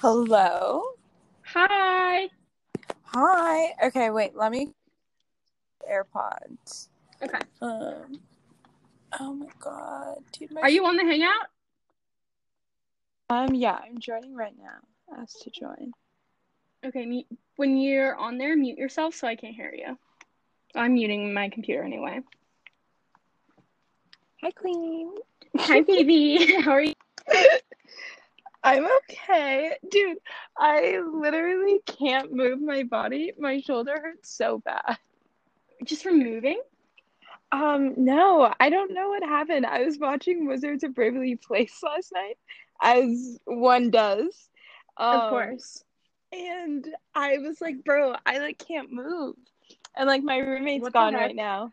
Hello. Hi. Hi. Okay, wait. Let me. AirPods. Okay. Um. Oh my god, dude. My Are you on the hangout? Um. Yeah, I'm joining right now. Asked to join. Okay. When you're on there, mute yourself so I can't hear you. I'm muting my computer anyway. Hi, Queen. Hi, baby. How are you? I'm okay, dude. I literally can't move my body. My shoulder hurts so bad. Just from moving? Um, no, I don't know what happened. I was watching Wizards of Waverly Place last night, as one does. of Um, course. And I was like, bro, I like can't move. And like my roommate's What gone right now.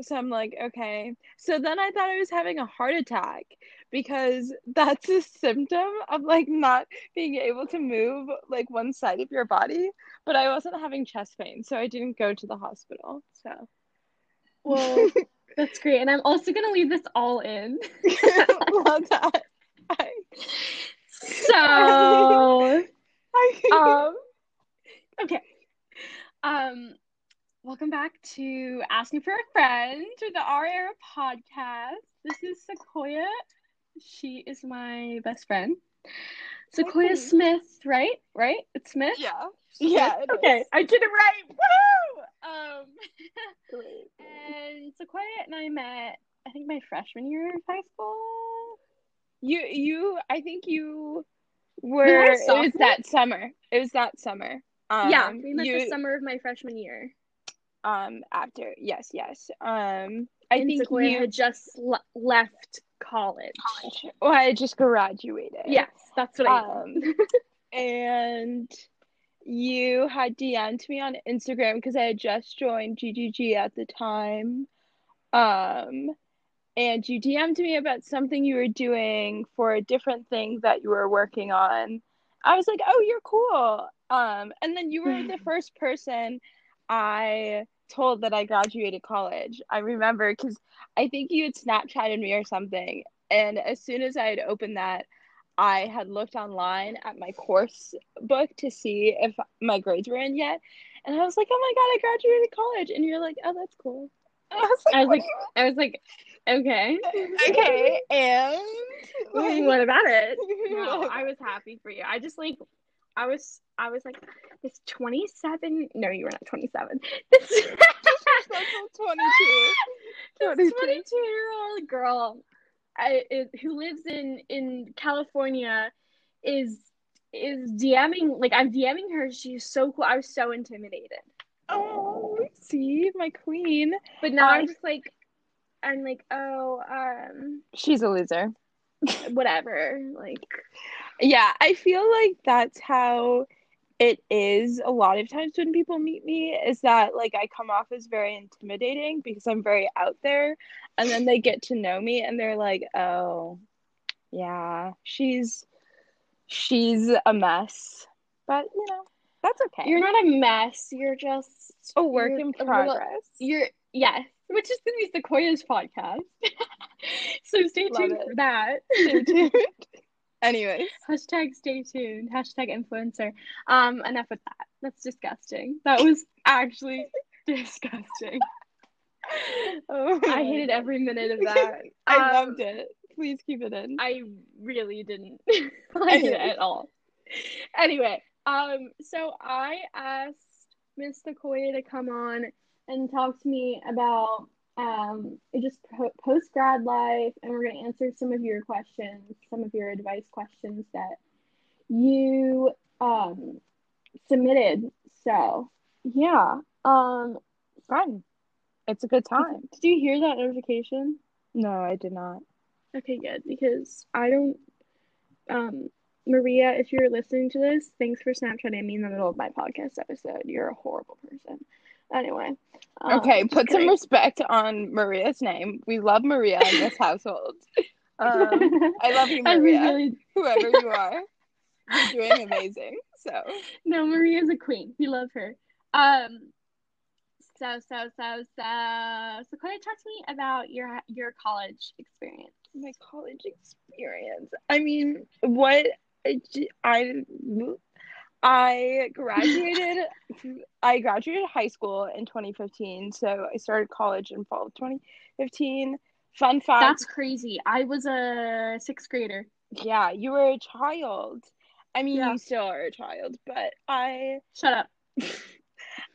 So I'm like, okay. So then I thought I was having a heart attack because that's a symptom of like not being able to move like one side of your body. But I wasn't having chest pain, so I didn't go to the hospital. So Well, that's great. And I'm also going to leave this all in. love that. I, So, um, okay. Um, welcome back to Asking for a Friend, to the Our Era podcast. This is Sequoia. She is my best friend. Sequoia queen. Smith, right? Right? It's Smith? yeah. Yeah. it Okay, is. I did it right. Woo! Um, Great. and Sequoia and I met, I think, my freshman year of high school. You you I think you We were were it was that summer. It was that summer. Um yeah, we met you the summer of my freshman year. um after. Yes, yes. Um I and think Sequoia you had just le- left college. well, I just graduated. Yes, that's what I mean. Um and you had DM'd me on Instagram because I had just joined GGG at the time. Um and you DM'd me about something you were doing for a different thing that you were working on. I was like, "Oh, you're cool." Um, and then you were the first person I told that I graduated college. I remember because I think you had Snapchatted me or something, and as soon as I had opened that, I had looked online at my course book to see if my grades were in yet, and I was like, "Oh my god, I graduated college!" And you're like, "Oh, that's cool." And I was like, I was like, I was like, okay. okay, and like, what about it? No, I was happy for you. I just like, I was, I was like, this 27. No, you were not 27. This, That's 22. this 22. 22 year old girl, I, is, who lives in in California, is is DMing like I'm DMing her. She's so cool. I was so intimidated. Oh, see, my queen. But now I'm just like, I'm like, oh, um, She's a loser. whatever. Like, Yeah, I feel like that's how it is a lot of times when people meet me is that like I come off as very intimidating because I'm very out there and then they get to know me and they're like, "Oh, yeah, she's she's a mess." But, you know, that's okay. you're not a mess. You're just a work in a little- progress. You're yes, which is be Sequoia's podcast. so stay Love tuned it. for that. Stay tuned. Anyways, Hashtag stay tuned. Hashtag influencer. Um, enough with that. That's disgusting. That was actually disgusting. oh I hated every minute of that. I Um, loved it. Please keep it in. I really didn't like it at all. Anyway, um, so I asked Miss Sequoia to come on and talk to me about um just post grad life, and we're gonna answer some of your questions, some of your advice questions that you um submitted. So yeah, um, Fun. It's a good time. did you hear that notification? No, I did not. Okay, good because I don't. Um, Maria, if you're listening to this, thanks for Snapchatting me in the middle of my podcast episode. You're a horrible person. Anyway. um, Okay, just put some kidding. respect on Maria's name. We love Maria in this household. Um, I love you, Maria. really- Whoever you are, you're doing amazing. So, no, Maria's a queen. We love her. Um. So so so so. So, Claire, talk to me about your your college experience. my college experience. I mean, what I I graduated I graduated high school in 2015, so I started college in fall of 2015. Fun fact. That's crazy. I was a sixth grader. Yeah, you were a child. I mean, Yeah. you still are a child, but I Shut up.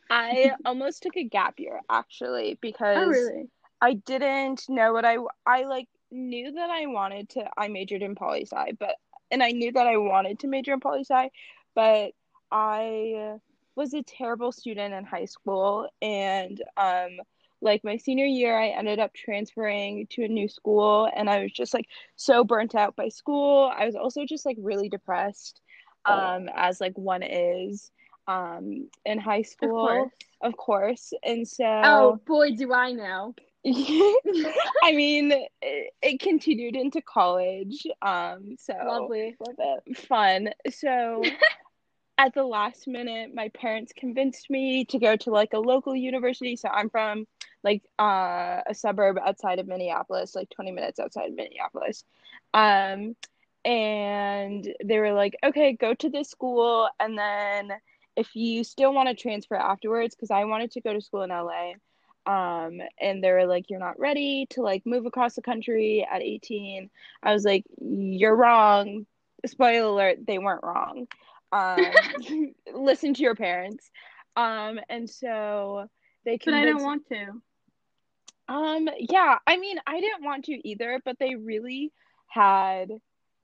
I almost took a gap year actually oh, because Oh, really? I didn't know what I I like knew that I wanted to I majored in poli sci, but and I knew that I wanted to major in poli sci, but I was a terrible student in high school and um like my senior year I ended up transferring to a new school and I was just like so burnt out by school. I was also just like really depressed um as like one is um in high school Of course. of course and so Oh boy, do I know. I mean, it, it continued into college. Um, so Lovely. love it. Fun. So at the last minute, my parents convinced me to go to like a local university. So I'm from like uh, a suburb outside of Minneapolis, like 20 minutes outside of Minneapolis. Um, and they were like, okay, go to this school, and then if you still want to transfer afterwards, because I wanted to go to school in LA um and they were like you're not ready to like move across the country at 18 i was like you're wrong spoiler alert they weren't wrong um listen to your parents. Um and so they But I don't want to. um yeah i mean i didn't want to either but they really had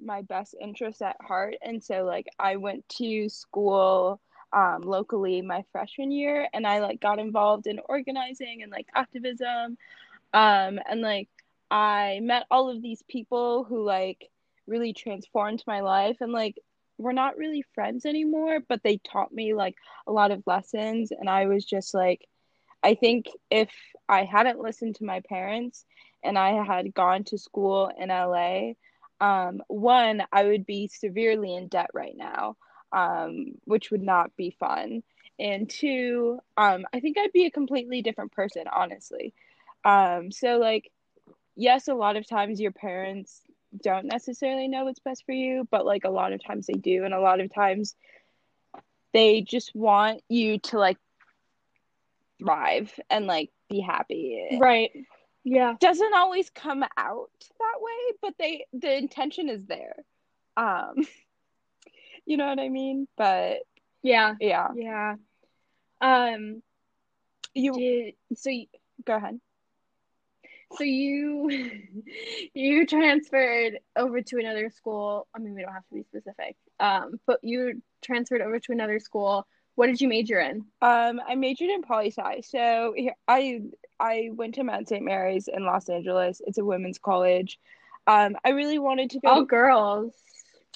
my best interests at heart. And so like i went to school um locally my freshman year and i like got involved in organizing and like activism. Um and like i met all of these people who like really transformed my life. And like we're not really friends anymore but they taught me like a lot of lessons and i was just like i think if i hadn't listened to my parents and i had gone to school in la um one i would be severely in debt right now um, which would not be fun. And two, um, I think I'd be a completely different person, honestly. Um, so like, yes, a lot of times your parents don't necessarily know what's best for you, but like a lot of times they do, and a lot of times they just want you to like thrive and like be happy. Right. Yeah. Doesn't always come out that way, but they the intention is there. Um, you know what I mean? But Yeah. yeah, Yeah. Um. you Did so? You, go ahead. So you you transferred over to another school. I mean, we don't have to be specific. Um, but you transferred over to another school. What did you major in? Um, I majored in poli sci. So I I went to Mount St. Mary's in Los Angeles. It's a women's college. Um, I really wanted to go. All to, girls.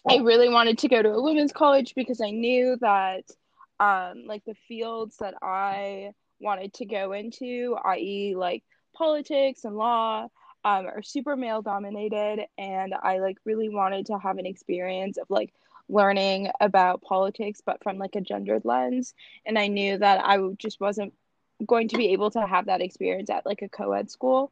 I really wanted to go to a women's college because I knew that, um, like the fields that I wanted to go into, i.e., like politics and law, um, are super male dominated, and I like really wanted to have an experience of like learning about politics, but from like a gendered lens. And I knew that i just wasn't going to be able to have that experience at like a co-ed school.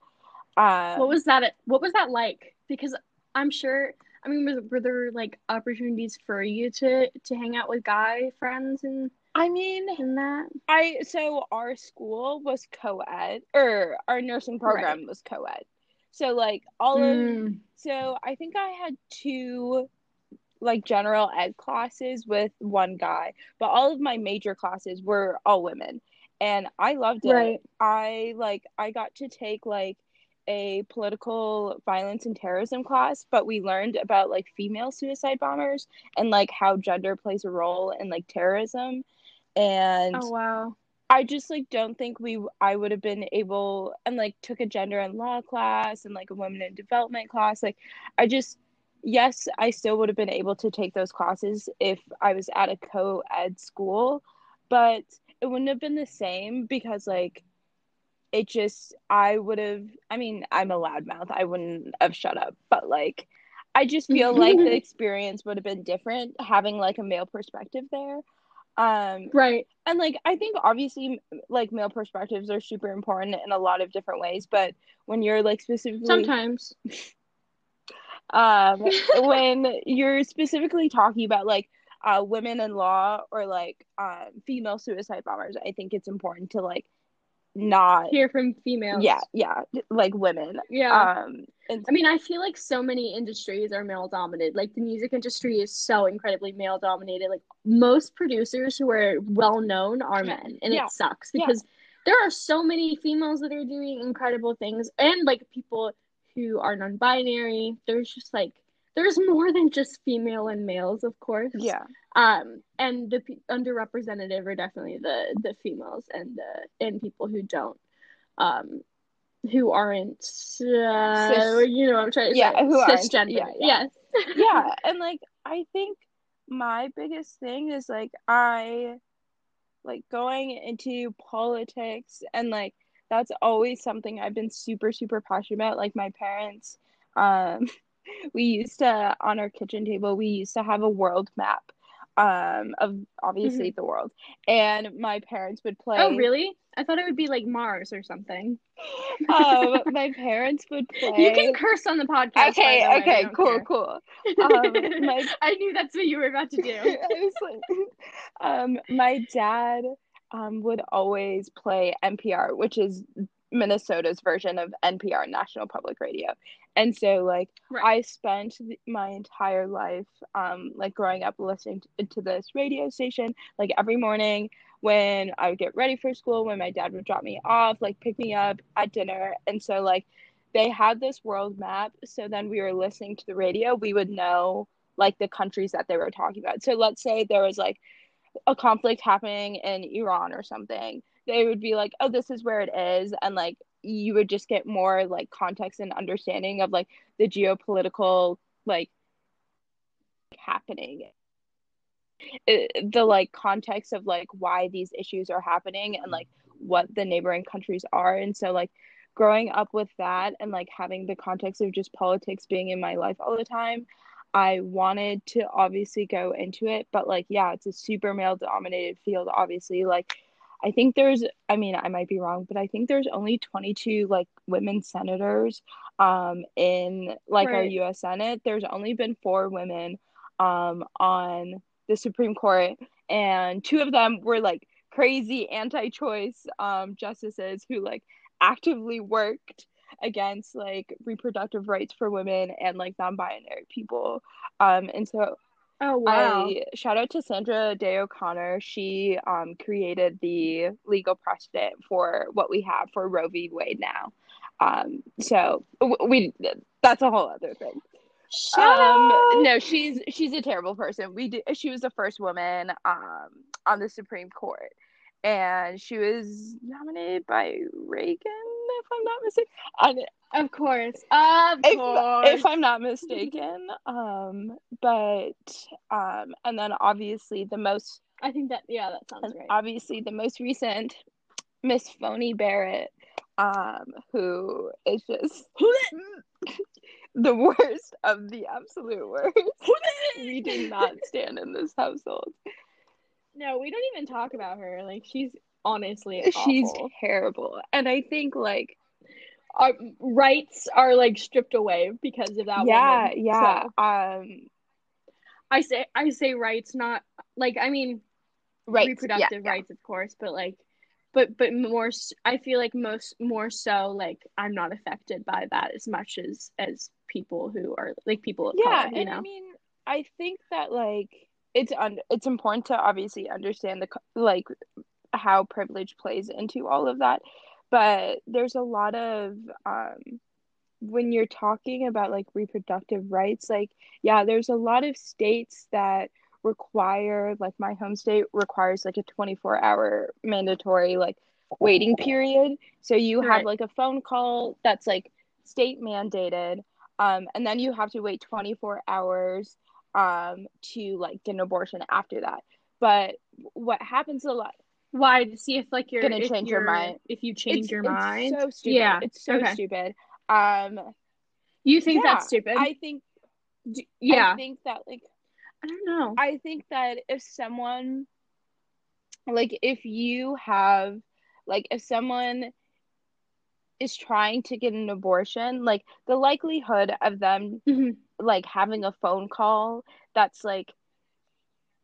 Um, What was that? What was that like? Because I'm sure. I mean, were, were there like opportunities for you to to hang out with guy friends and I mean, that? I so our school was co-ed or our nursing program was co-ed. So like all of Mm, so I think I had two like general ed classes with one guy, but all of my major classes were all women. And I loved it. right. I like I got to take like a political violence and terrorism class, but we learned about like female suicide bombers and like how gender plays a role in like terrorism. And Oh wow. I just like don't think we I would have been able and like took a gender and law class and like a women in development class. Like I just yes, I still would have been able to take those classes if I was at a co-ed school, but it wouldn't have been the same because like it just I would have I mean, I'm a loudmouth. I wouldn't have shut up, but like I just feel like the experience would have been different having like a male perspective there. Um Right. and like I think obviously like male perspectives are super important in a lot of different ways, but when you're like specifically Sometimes. um, when you're specifically talking about like uh, women in law or like um, female suicide bombers, I think it's important to like not hear from females. Yeah, yeah, like women. Yeah. Um, and I mean, I feel like so many industries are male dominated. Like the music industry is so incredibly male dominated. Like most producers who are well known are men, and Yeah. it sucks Yeah. because there are so many females that are doing incredible things, and like people who are non-binary. There's just like there's more than just female and males, of course. yeah, Um, and the pe- underrepresented are definitely the the females and the and people who don't, um, who aren't, uh, Cis- you know, what I'm trying to Yeah, say who cisgender. yeah, yeah. Yes. yeah, and like I think my biggest thing is like I like going into politics and like that's always something I've been super super passionate about. Like my parents, um, we used to on our kitchen table we used to have a world map, um, of obviously the world, and my parents would play. Oh, really? I thought it would be like Mars or something. um, my parents would play. You can curse on the podcast. Okay, the okay, cool, care. cool. Um, my I knew that's what you were about to do. Like, um, my dad um, would always play MPR, which is Minnesota's version of NPR, National Public Radio. And so, like, Right. I spent my entire life, um, like, growing up listening to, to this radio station, like, every morning when I would get ready for school, when my dad would drop me off, like, pick me up at dinner. And so, like, they had this world map. So then we were listening to the radio, we would know like the countries that they were talking about. So let's say there was like a conflict happening in Iran or something. They would be like, "Oh, this is where it is." And like you would just get more like context and understanding of like the geopolitical like happening. The like context of like why these issues are happening and like what the neighboring countries are. And so like growing up with that and like having the context of just politics being in my life all the time I wanted to obviously go into it, but like, yeah, it's a super male dominated field, obviously. Like, I think there's, I mean, I might be wrong, but I think there's only 22 like women senators um in like our US Senate. There's only been four women um on the Supreme Court, and two of them were like crazy anti-choice um justices who like actively worked against like reproductive rights for women and like non-binary people um and so Oh wow. i shout out to sandra day o'connor. She um created the legal precedent for what we have for roe v. Wade now. Um so we that's a whole other thing. Shut um up. no she's she's a terrible person. We did she was the first woman um on the supreme court and she was nominated by reagan if i'm not mistaken And Of course. Of if, course. if i'm not mistaken um but um and then obviously the most I think that yeah, that sounds right. obviously the most recent miss phony barrett um who is just the worst of the absolute worst we do not stand in this household No, we don't even talk about her. Like she's honestly she's terrible and i think like Our rights are like stripped away because of that yeah woman. yeah So, um I say I say rights, not like I mean right reproductive yeah, rights, of course, but like, but but more. I feel like most more so like I'm not affected by that as much as as people who are like people of yeah color. You and know. i mean i think that like it's un- it's important to obviously understand the like how privilege plays into all of that but there's a lot of um when you're talking about like reproductive rights like yeah there's a lot of states that require like my home state requires like a 24 hour mandatory like waiting period. So you have like a phone call that's like state mandated um and then you have to wait 24 hours um to like get an abortion after that but what happens a lot Why to see if like you're Gonna change your you're- mind. if you change it's, your it's mind. so stupid Yeah, it's so okay. stupid um you think yeah, that's stupid? i think yeah. i think that like I don't know. I think that if someone, like, if you have, like, if someone is trying to get an abortion, like, the likelihood of them Mhm. Like having a phone call that's like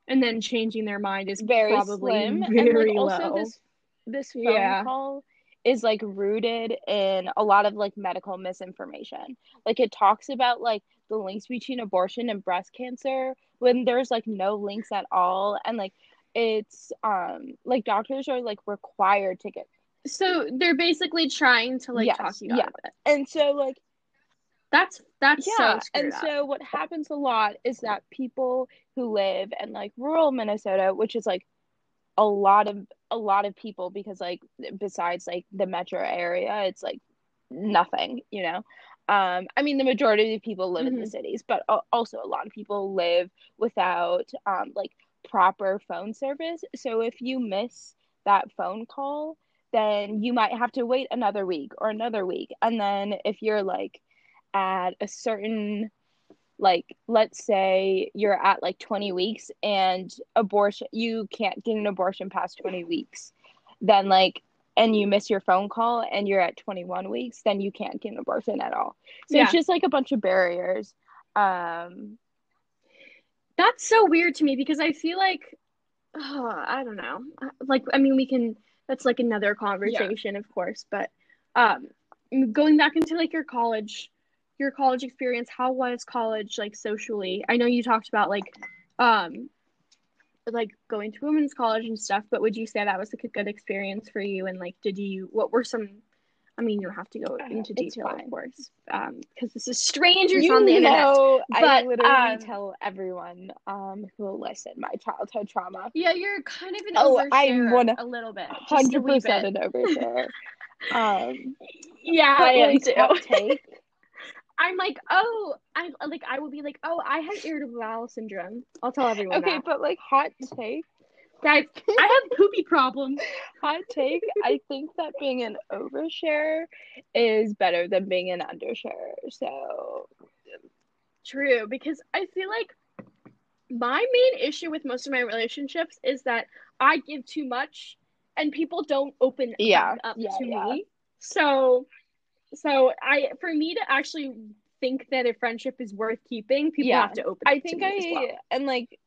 and then changing their mind is very probably slim very and like low. also this this phone Yeah. call is like rooted in a lot of like medical misinformation like it talks about like the links between abortion and breast cancer when there's like no links at all and like it's um like doctors are like required to get so they're basically trying to like Yes, talk you out yeah. of it. and so like That's that's yeah so and up. so what happens a lot is that people who live in like rural minnesota which is like a lot of a lot of people because like besides like the metro area it's like nothing you know um i mean the majority of people live in the Mhm. cities but also a lot of people live without um like proper phone service so if you miss that phone call then you might have to wait another week or another week and then if you're like at a certain like let's say you're at like 20 weeks and abortion you can't get an abortion past 20 weeks then like and you miss your phone call and you're at 21 weeks then you can't get an abortion at all so Yeah. it's just like a bunch of barriers um That's so weird to me because I feel like oh, I don't know. Like I mean we can that's like another conversation of course, but um going back into like your college your college experience, how was college like socially? I know you talked about like um like going to women's college and stuff, but would you say that was like a good experience for you and like did you what were some I mean, you don't have to go into It's detail, of course, um, because this is strangers you on the internet. know i But, literally um, tell everyone um who will listen my childhood trauma Yeah, you're kind of an Oh, I'm oversharer one- a little bit, 100% wee bit. an overshare um Yeah, I am like, too. hot take I'm like, oh, I like, I will be like, oh, I have irritable bowel syndrome. I'll tell everyone okay that. but like hot take Guys, I have poopy problems. hot take i think that being an overshare is better than being an undershare so True, because I feel like my main issue with most of my relationships is that I give too much and people don't open Yeah, up yeah, to yeah. me. So so I for me to actually think that a friendship is worth keeping, people Yeah. have to open i think i well. and like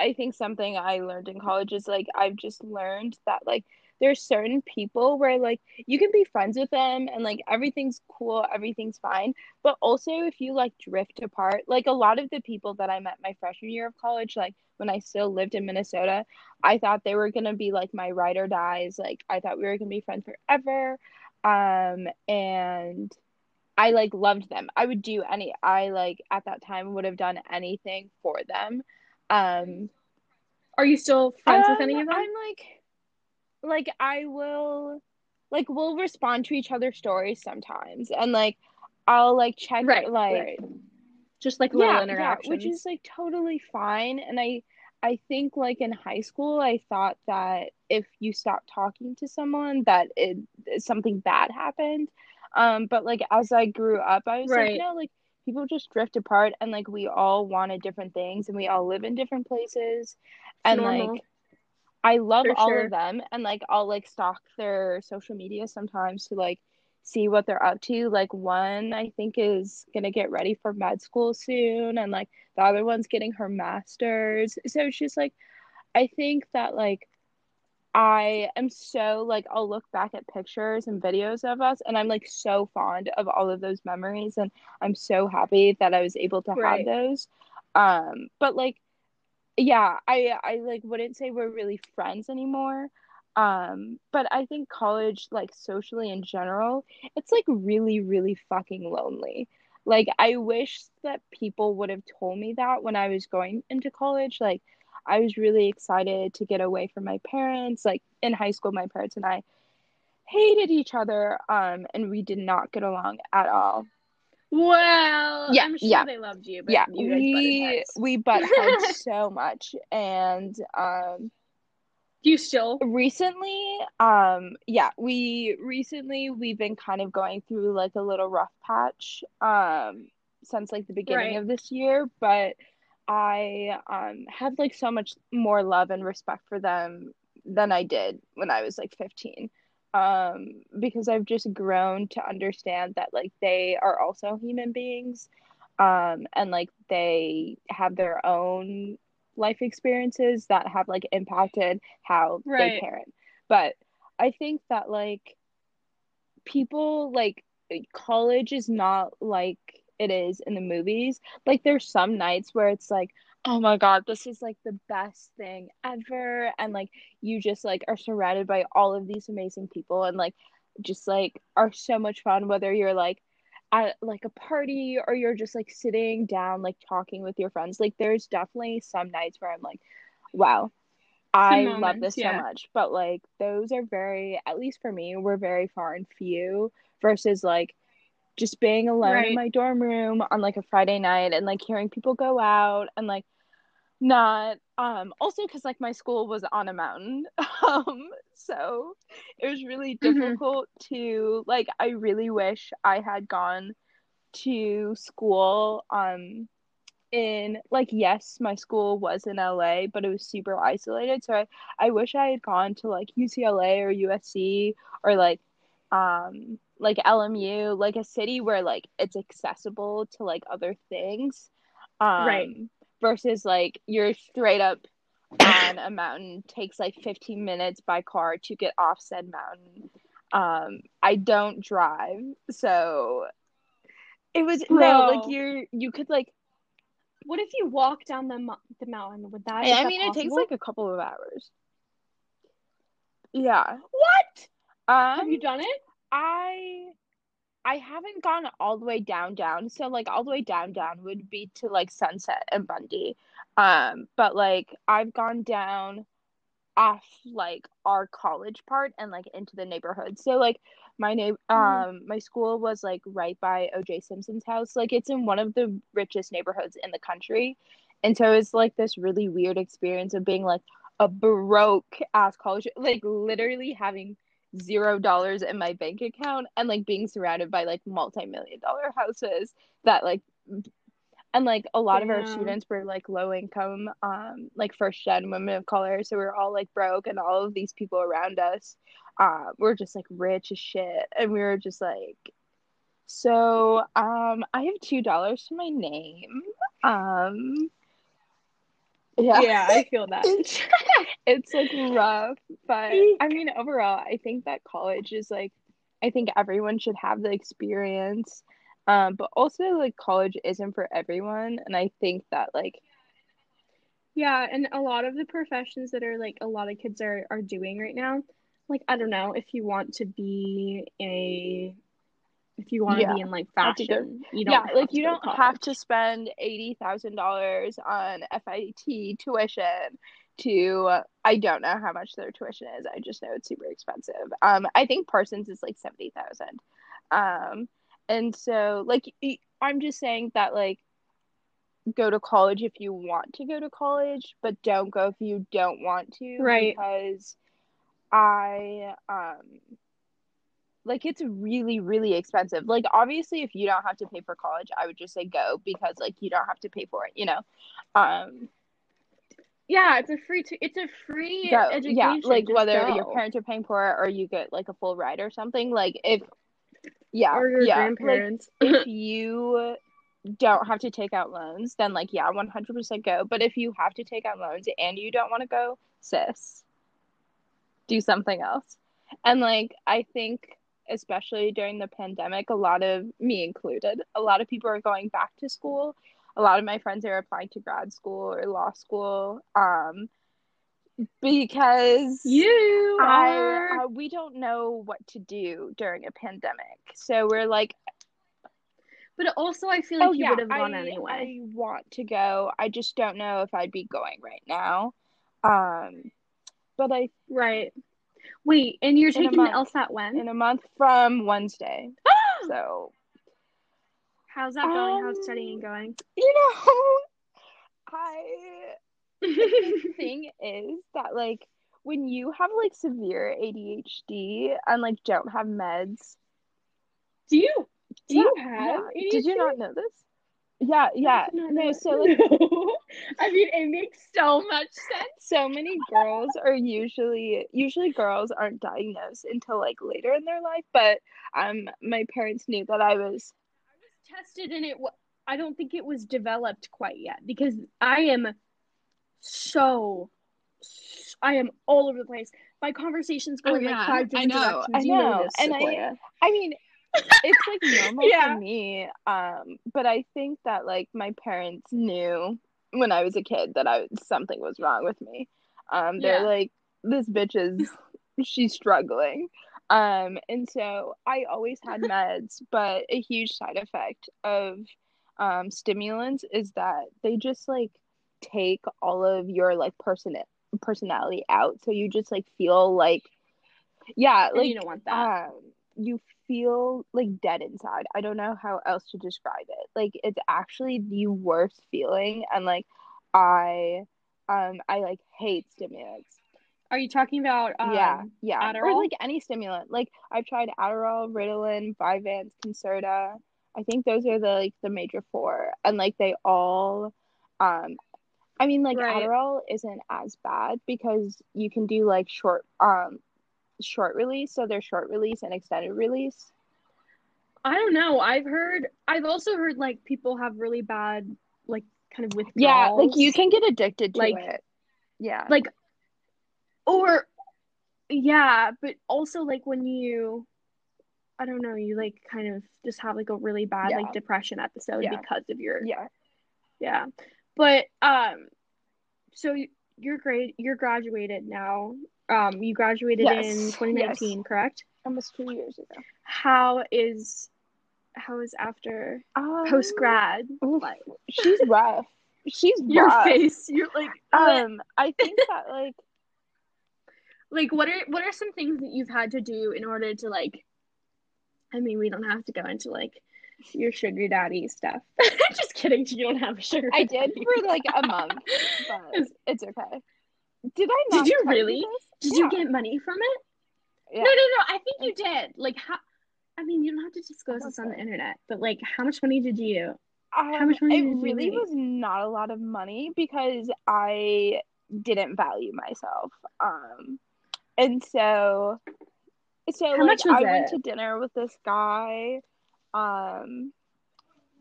i think something i learned in college is like i've just learned that like there's certain people where like you can be friends with them and like everything's cool everything's fine but also if you like drift apart like a lot of the people that i met my freshman year of college like when i still lived in minnesota i thought they were gonna be like my ride or dies like i thought we were gonna be friends forever um and i like loved them i would do any i like at that time would have done anything for them um Are you still friends with um, any of them? I'm like, like I will, like we'll respond to each other's stories sometimes, and like I'll like check Right, like right. Just like little yeah, yeah, interactions. which is like totally fine. And I, I think like in high school, I thought that if you stop talking to someone, that it something bad happened. Um, but like as I grew up, I was Right. like, no, like people just drift apart, and like we all wanted different things, and we all live in different places, and normal. like I love For all sure. of them and like I'll like stalk their social media sometimes to like see what they're up to. Like one I think is gonna get ready for med school soon and like the other one's getting her masters. So it's just like I think that like I am so like I'll look back at pictures and videos of us and I'm like so fond of all of those memories and I'm so happy that I was able to Right. have those. Um but like yeah, I I like wouldn't say we're really friends anymore. Um but I think college like socially in general, it's like really really fucking lonely. Like I wish that people would have told me that when I was going into college like I was really excited to get away from my parents. Like in high school, my parents and I hated each other, um, and we did not get along at all. Well, Yeah, I'm sure yeah. they loved you, but yeah, you guys we heads. we butt heads so much, and um, Do you still? recently, um, yeah, we recently we've been kind of going through like a little rough patch, um, since like the beginning Right. of this year, but I um have like so much more love and respect for them than I did when I was like 15. Um, because I've just grown to understand that like they are also human beings. um and like they have their own life experiences that have like impacted how Right. they parent but i think that like people like college is not like it is in the movies. Like there's some nights where it's like oh my god this is like the best thing ever and like you just like are surrounded by all of these amazing people and like just like are so much fun whether you're like at like a party or you're just like sitting down like talking with your friends. Like there's definitely some nights where i'm like wow i love this yeah. so much. But like those are very at least for me we're very far and few versus like just being alone Right. in my dorm room on like a friday night and like hearing people go out and like not um also because like my school was on a mountain um so it was really Mhm. difficult to like i really wish i had gone to school um in like yes my school was in la but it was super isolated so i, I wish i had gone to like ucla or usc or like um like lmu like a city where like it's accessible to like other things um Right. versus like you're straight up on a mountain takes like 15 minutes by car to get off said mountain um i don't drive so it was no like you're you could like What if you walk down the mo- the mountain? Would that? I, that mean, it takes like a couple of hours. Yeah. what? Um, Have you done it? I I haven't gone all the way down down. So like all the way down down would be to like Sunset and Bundy. Um, but like I've gone down off like our college part and like into the neighborhood. So like my neighbor Mhm. um my school was like right by OJ Simpson's house. Like it's in one of the richest neighborhoods in the country. And so it's like this really weird experience of being like a broke ass college like literally having zero dollars in my bank account and like being surrounded by like multi-million dollar houses that like and like a lot of our students were like low income um like first gen women of color. So we are all like broke and all of these people around us uh were just like rich as shit. And we were just like so um i have two dollars to my name um yeah Yeah, I feel that. it's, it's like rough but i mean overall i think that college is like i think everyone should have the experience um but also like college isn't for everyone and i think that like Yeah, and a lot of the professions that are like a lot of kids are are doing right now, like I don't know, if you want to be a if you want to Yeah, be in like fashion, you don't yeah have like to you don't have to spend $80000 on fit tuition to i don't know how much their tuition is i just know it's super expensive. Um i think parsons is like 70000 um and so like I'm just saying that like go to college if you want to go to college but don't go if you don't want to Right. because i um like it's really really expensive like obviously if you don't have to pay for college i would just say go because like you don't have to pay for it you know um Yeah, it's a free t- it's a free go education. yeah like whether go. your parents are paying for it or you get like a full ride or something like if yeah or your yeah like if you don't have to take out loans then like yeah 100% go but if you have to take out loans and you don't want to go sis do something else and like i think especially during the pandemic a lot of me included a lot of people are going back to school a lot of my friends are applying to grad school or law school um because you I uh, we don't know what to do during a pandemic. So we're like, but also I feel like oh you yeah, would have gone I, anyway. I want to go. I just don't know if I'd be going right now. Um, but I Right. Wait, and you're taking the. LSAT when? in a month from Wednesday. So How's that going? How's Um, studying going? you know, I the thing is that like when you have like severe ADHD and like don't have meds do you do you have yeah. Did you not know this? Yeah, yeah. I did not No, so like I mean, it makes so much sense. so many girls are usually usually girls aren't diagnosed until like later in their life, but um my parents knew that I was I was Tested and it. wa- I don't think it was developed quite yet because I am so I am all over the place. My conversations go Oh, yeah, like five I different know, directions. I You know know, this, and I- I mean, it's like normal Yeah. for me. Um, but I think that like my parents knew when I was a kid that I something was wrong with me. Um, they're Yeah. like, this bitch is she's struggling. Um, and so I always had meds, but a huge side effect of um stimulants is that they just like take all of your like person personality out. So you just like feel like yeah, And like you don't want that. um you feel like dead inside. I don't know how else to describe it. Like it's actually the worst feeling and like i um i like hate stimulants. Are you talking about um, yeah yeah. Or like any stimulant. Like i've tried adderall ritalin vyvanse concerta. I think those are the like the major four and like they all um i mean like Right. adderall isn't as bad because you can do like short um short release so there's short release and extended release I don't know. I've heard. I've also heard like people have really bad like kind of withdrawals. Yeah, like you can get addicted to Like- it. Yeah. like or yeah, but also like when you I don't know, you like kind of just have like a really bad Yeah. like depression episode Yeah. because of your yeah. yeah. But um so you- you're great you're graduated now. Um you graduated Yes, in 2019, correct? Almost two years ago. How is how is after Um, post grad like She's rough. She's your rough. face you're like Um, I think that like like what are what are some things that you've had to do in order to like I mean we don't have to go into like your sugar daddy stuff. Just kidding, you don't have a sugar I did for like a month, but it's okay. Did I Did you really? Did you get money from it? Yeah. No, no, no. I think you did. Like how I mean, you don't have to disclose this on the internet, but like how much money did you Um, much money it did you really was not a lot of money because I didn't value myself. Um, and so, so How like much was I went to dinner with this guy, um,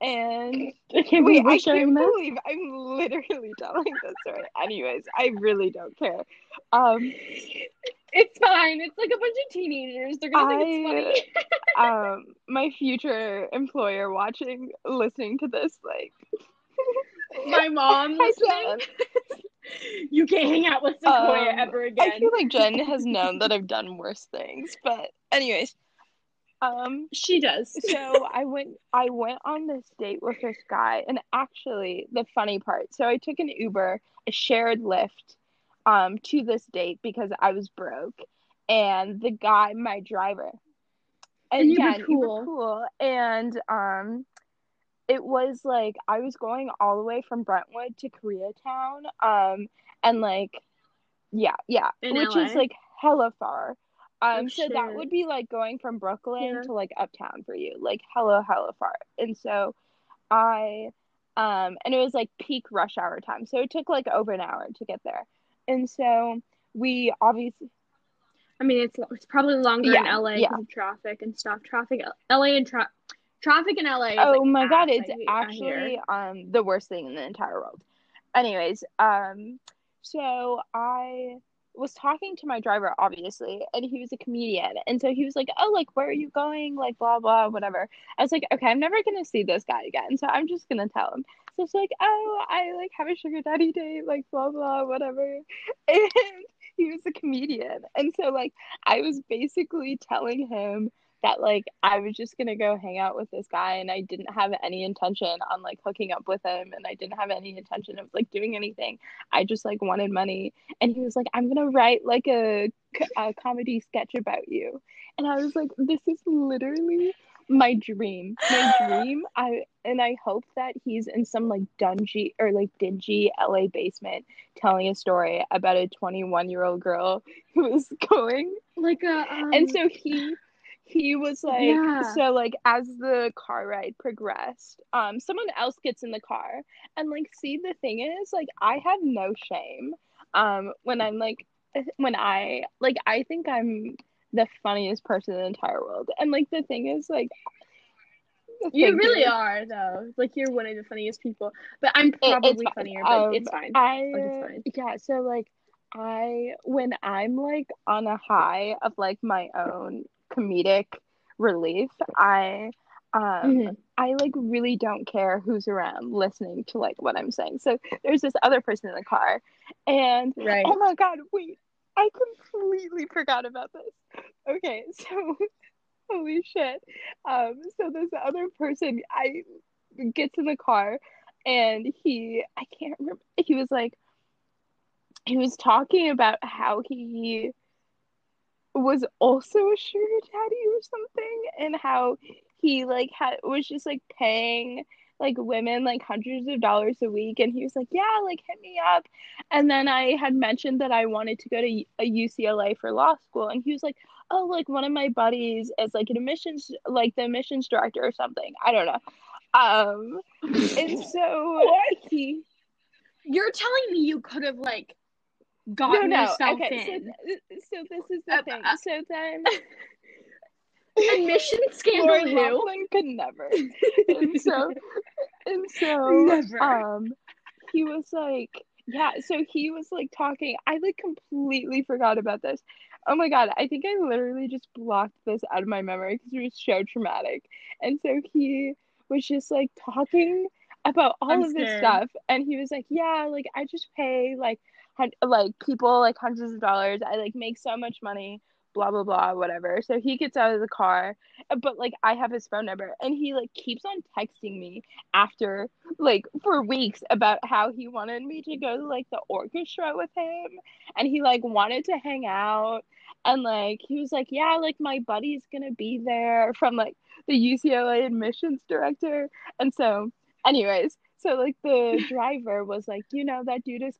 and I can't wait, I can't believe I'm literally telling this story. Anyways, I really don't care. Um, It's fine. It's like a bunch of teenagers. They're gonna think it's funny. um, my future employer watching, listening to this, like, My mom listening. you can't hang out with Sequoia Um, ever again. I feel like Jen has known that I've done worse things, but anyways, um, she does. so I went I went on this date with this guy, and actually the funny part, so I took an Uber, a shared Lyft, um, to this date because I was broke, and the guy, my driver, And were again, cool. cool, and um. It was like I was going all the way from Brentwood to Koreatown, um, and like, yeah, yeah, In which is like hella far. Um, Oh, so that would be like going from Brooklyn Yeah. to like uptown for you, like hello, hello far. And so I, um, and it was like peak rush hour time. So it took like over an hour to get there. And so we obviously, I mean, it's it's probably longer in LA yeah. because of traffic and stuff. Traffic, LA and tra- traffic in LA. Is oh like my God, it's I hate- I hear. actually um the worst thing in the entire world. Anyways, um, so I was talking to my driver, obviously, and he was a comedian. And so he was like, Oh, like, where are you going? Like, blah, blah, whatever. I was like, Okay, I'm never gonna see this guy again. So I'm just gonna tell him. So it's like, Oh, I like have a sugar daddy date, like, blah, blah, whatever. And he was a comedian. And so, like, I was basically telling him that like I was just gonna go hang out with this guy and I didn't have any intention on like hooking up with him and I didn't have any intention of like doing anything. I just like wanted money and he was like, I'm gonna write like a, a comedy sketch about you. And I was like, this is literally my dream. My dream. I and I hope that he's in some like dungy or like dingy LA basement telling a story about a 21 year old girl who is going Like a um, and so he he was like Yeah. so like as the car ride progressed um someone else gets in the car and like see the thing is like i have no shame um when i'm like when i like i think i'm the funniest person in the entire world and like the thing is like You really you. are though. Like you're one of the funniest people. But I'm It- probably fine. funnier, but Um, it's fine. I Like, it's fine. yeah, so like I when I'm like on a high of like my own comedic relief, I um Mhm. I like really don't care who's around listening to like what I'm saying. So there's this other person in the car and Right. oh my god, wait. I completely forgot about this. Okay, so holy shit. Um so this other person I gets in the car and he I can't remember he was like he was talking about how he was also a sugar daddy or something and how he like had was just like paying like women like hundreds of dollars a week and he was like yeah like hit me up. And then i had mentioned that i wanted to go to a ucla for law school and he was like oh like one of my buddies is like an admissions like the admissions director or something. I don't know. Um and so What? he You're telling me you could have like gotten no yourself okay so, in th- so this is the Uh, thing uh, so then admission scandal Lori who? Loughlin could never. And so and so Never. um he was like yeah, so he was like talking. I like completely forgot about this. Oh my god, I think I literally just blocked this out of my memory because it was so traumatic. And so he was just like talking about all I'm of this stuff and he was like, "Yeah, like I just pay like hun- like people like hundreds of dollars. I like make so much money, blah blah blah, whatever." So he gets out of the car uh, but like I have his phone number and he like keeps on texting me after like for weeks about how he wanted me to go to like the orchestra with him and he like wanted to hang out and like he was like yeah like my buddy's gonna be there from like the UCLA admissions director and so anyways so like the driver was like you know that dude is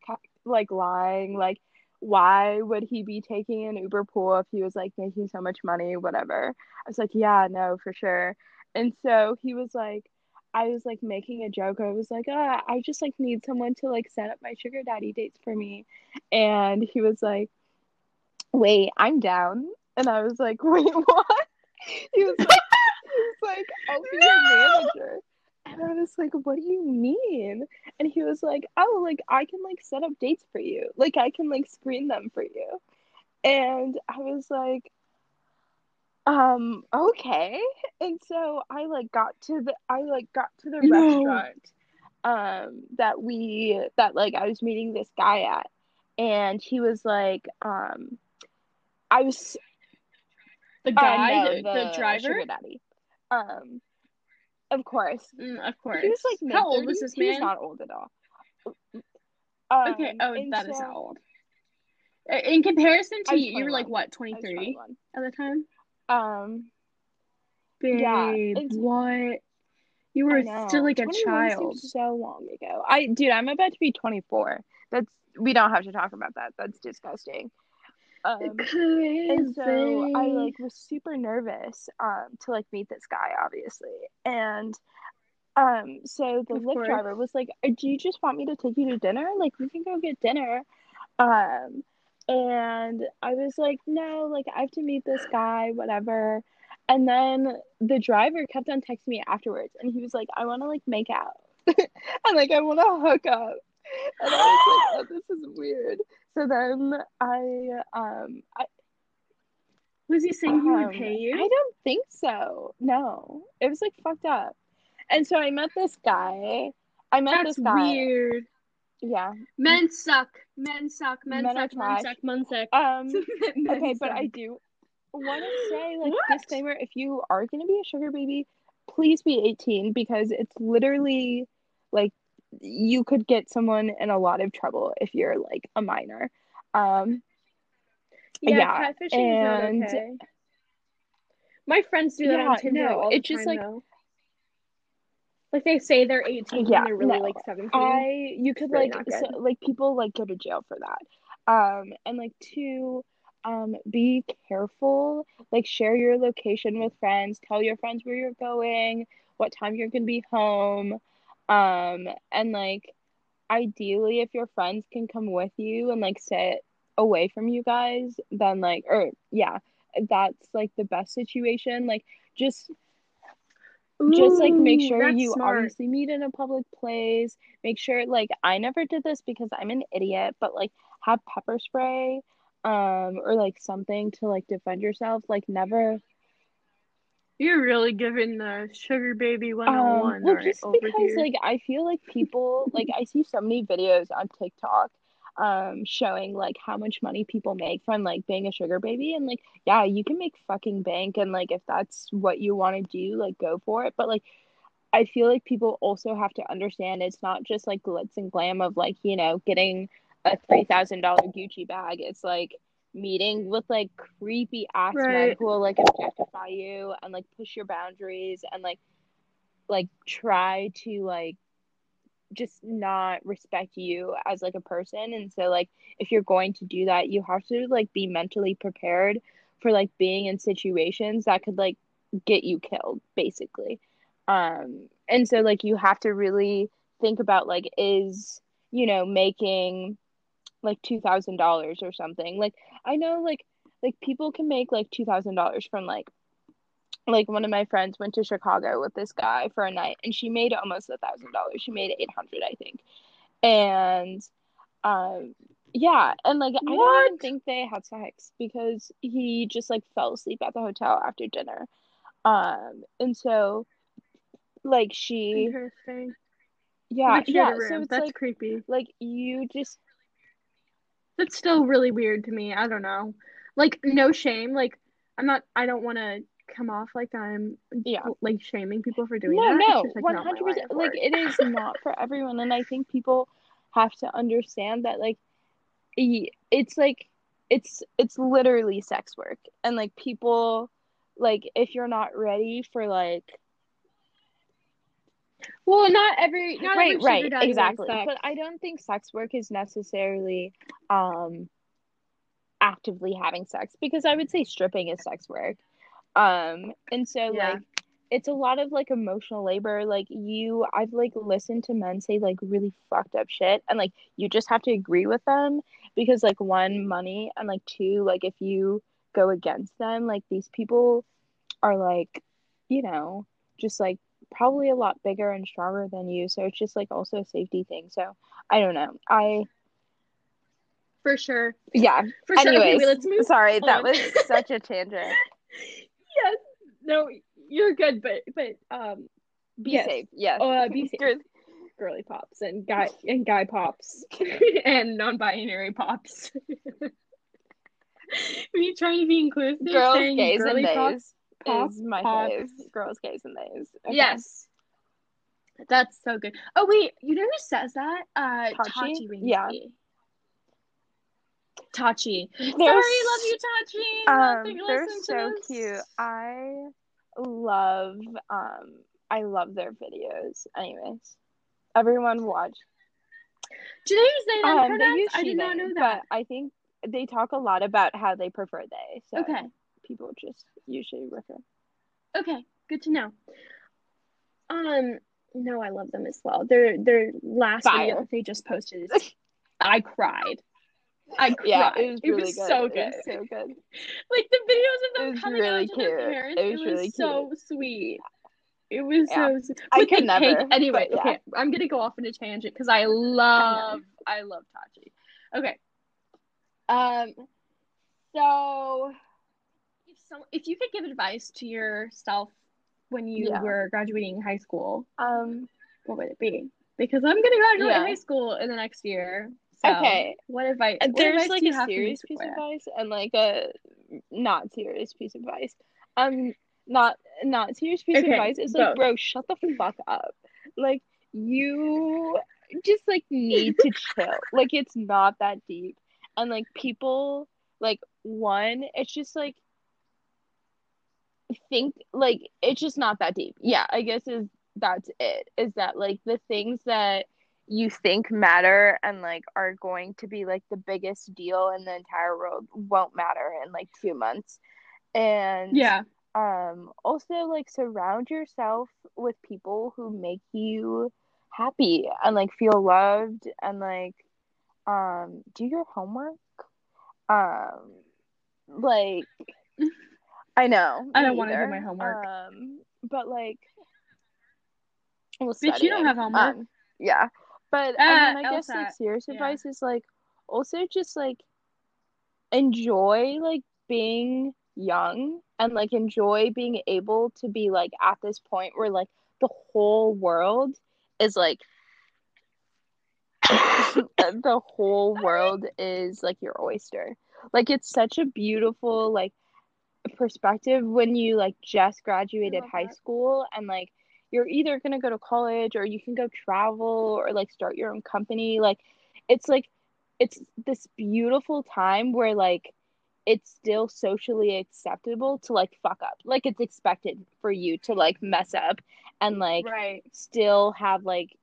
like lying like why would he be taking an Uber pool if he was like making so much money whatever I was like, yeah, no, for sure. And so he was like, I was like making a joke. I was like, ah, I just like need someone to like set up my sugar daddy dates for me. And he was like, wait, I'm down. And I was like, wait, what? He was like, he was like, I'll be your manager. And I was like, what do you mean? And he was like, oh, like I can like set up dates for you. Like I can like screen them for you. And I was like, um, okay. And so I like got to the I like got to the No. restaurant um that we that like I was meeting this guy at and he was like um I was The uh, guy, no, the, the driver. sugar daddy. Um of course. Mm, of course. He was like How old was this man? not old at all. Um, okay. Oh, that is so not old. Uh, In comparison to you, you were like what, 23 at the time? Um Babe, Yeah, what? You were still like a child. so long ago. I dude, I'm about to be 24. That's we don't have to talk about that. That's disgusting. Um, and so I like was super nervous um to like meet this guy obviously. And um so the Of Lyft course. driver was like, "Uh, "Do you just want me to take you to dinner? Like we can go get dinner." Um and I was like, "No, like I have to meet this guy, whatever." And then the driver kept on texting me afterwards and he was like, I want to like make out. and like I want to hook up. And I was like, oh, this is weird. So then I um I was he saying he would um, pay you? I don't think so. No. It was like fucked up. And so I met this guy. I met That's this guy. weird. Yeah. Men suck. Men suck. Men, Men suck. Men suck. Men suck. Um Men okay, but. I do want to say like What? disclaimer if you are going to be a sugar baby, please be 18 because it's literally like you could get someone in a lot of trouble if you're like a minor. Um Yeah, yeah, catfishing and- is not okay. My friends do that Yeah, on Tinder no, all the it's just time, like- though. Like they say they're 18 Yeah, when they're really no. like 17. I you could really like so, like people like go to jail for that. Um and like two um be careful. Like share your location with friends, tell your friends where you're going, what time you're going to be home. Um and like ideally if your friends can come with you and like sit away from you guys, then like or yeah, that's like the best situation. Like just just like make sure you smart. obviously meet in a public place. Make sure like I never did this because I'm an idiot, but like have pepper spray um or like something to like defend yourself. Like never You're really giving the sugar baby um 101 well right just because here. like I feel like people like I see so many videos on TikTok um showing like how much money people make from like being a sugar baby and like yeah, you can make fucking bank and like if that's what you want to do, like go for it. But like I feel like people also have to understand it's not just like glitz and glam of like, you know, getting a $3,000 Gucci bag. It's like meeting with like creepy ass men who will like objectify you and like push your boundaries and like like try to like just not respect you as like a person. And so like if you're going to do that, you have to like be mentally prepared for like being in situations that could like get you killed basically. Um and so like you have to really think about like is you know making like $2,000 or something. Like I know like like people can make like $2,000 from like like one of my friends went to Chicago with this guy for a night and she made almost a thousand dollars. She made 800 I think. And um yeah, and like I don't even think they had sex because he just like fell asleep at the hotel after dinner. Um and so like she Interesting. yeah, yeah, so it's That's like creepy. like you just That's still really weird to me. I don't know. Like, no shame. Like, I'm not, I don't want to come off like I'm yeah. like shaming people for doing No, that. No, like one hundred percent. Like it is not for everyone, and I think people have to understand that. Like, it's like it's it's literally sex work, and like people, like if you're not ready for like Well, not every, not right, every right, exactly. But I don't think sex work is necessarily um actively having sex because I would say stripping is sex work. Um, and so Yeah. like it's a lot of like emotional labor. Like you, I've like listened to men say like really fucked up shit, and like you just have to agree with them because like one, money, and like two, like if you go against them, like these people are like, you know, just like probably a lot bigger and stronger than you. So it's just like also a safety thing. So I don't know. I For sure. yeah. For sure. Okay, Anyways, let's move sorry, that was such a tangent. yes. No, you're good, but but um Be Yes. safe. Yes. uh be safe. Girly pops and guy and guy pops and non-binary pops. Are you trying to be inclusive? Girls, gays, girly and pop- days pop, is my pop. fave. Girls, gays, and days. Okay. Yes. That's so good. Oh wait, you know who says that? Uh Tachi? Tachi Yeah. Tachi. They're Sorry, love you, Tachi. Um, you they're so cute. I love um I love their videos. Anyways, everyone watch. Do they use they them Um, pronouns? use I did not know that. but I think they talk a lot about how they prefer they. So Okay. People just usually refer. Okay, good to know. Um, no, I love them as well. Their their last Fire. video that they just posted is I cried. I cried. Yeah, it was really good. so It good. was so good. Like the videos of them coming really out to their parents. It was really so sweet. It was Yeah. so sweet. I could never, cake. Anyway, yeah. okay, I'm gonna go off on a tangent because I love I love Tachi. Okay. Um so so if you could give advice to yourself when you Yeah. were graduating high school, Um what would it be? Because I'm gonna graduate Yeah. high school in the next year. So Okay. What advice? What there's advice like a serious piece of advice and like a not serious piece of advice. Um not not serious piece Okay, of advice is like bro, shut the fuck up. Like you just like need to chill. Like it's not that deep. And like people like one, it's just like think like it's just not that deep. Yeah, I guess is that's it. Is that like the things that you think matter and like are going to be like the biggest deal in the entire world won't matter in like two months. And Yeah. um also like surround yourself with people who make you happy and like feel loved and like um do your homework. Um like I know. I don't wanna do my homework. Um but like well, Bitch, you don't have homework. Um, yeah, but Uh, I mean, I guess like serious yeah. advice is like also just like enjoy like being young and like enjoy being able to be like at this point where like the whole world is like the whole world is like your oyster. Like it's such a beautiful like perspective when you like just graduated mm-hmm. high that. school and like you're either going to go to college or you can go travel or like start your own company. Like it's like it's this beautiful time where like it's still socially acceptable to like fuck up. Like it's expected for you to like mess up and like right. still have like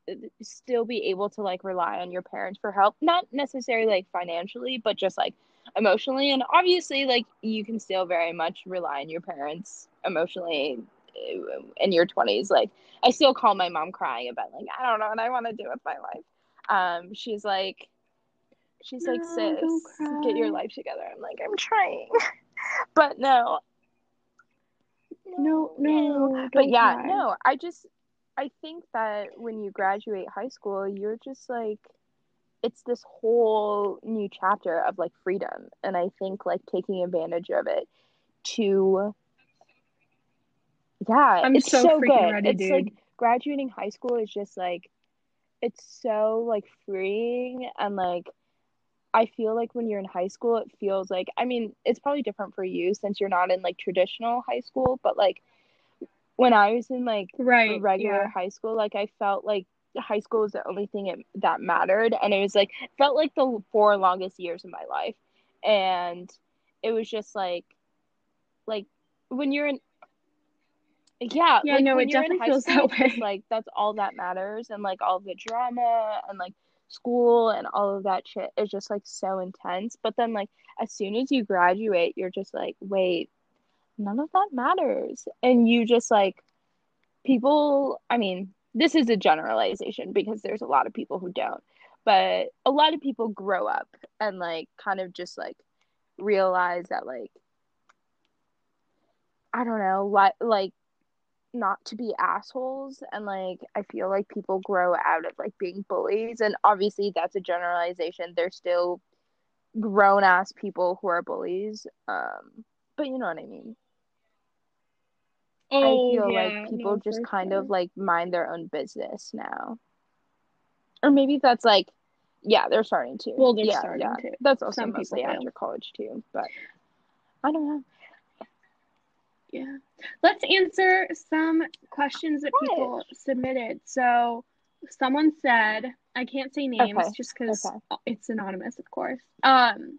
still be able to like rely on your parents for help not necessarily like financially but just like emotionally and obviously like you can still very much rely on your parents emotionally uh, in your 20s like i still call my mom crying about like i don't know what i want to do with my life. Um she's like she's like sis get your life together. I'm like i'm trying. But no. No, no, but yeah cry. no i just i think that when you graduate high school you're just like it's this whole new chapter of like freedom and i think like taking advantage of it to yeah I'm it's so so, freaking good ready, it's dude. like graduating high school is just like it's so like freeing and like I feel like when you're in high school, it feels like, I mean, it's probably different for you since you're not in like traditional high school, but like when I was in like Right. regular yeah. high school, like I felt like high school was the only thing it, that mattered. And it was like, felt like the four longest years of my life. And it was just like, like when you're in, yeah, Yeah, like no, it definitely feels school, that way. like that's all that matters, and like all the drama and like school and all of that shit is just like so intense. But then like as soon as you graduate, you're just like, wait, none of that matters, and you just like people. I mean, this is a generalization because there's a lot of people who don't, but a lot of people grow up and like kind of just like realize that like I don't know, like like not to be assholes and like I feel like people grow out of like being bullies and obviously that's a generalization. There's still grown ass people who are bullies. Um but you know what I mean. Oh, I feel yeah, like people no, just kind sure. of like mind their own business now. Or maybe that's like yeah, they're starting to. Well, they're yeah, starting yeah. to. That's also Some mostly after college too, but I don't know. Yeah. Let's answer some questions that What? people submitted. So, someone said, I can't say names Okay, just because okay. it's anonymous, of course. Um,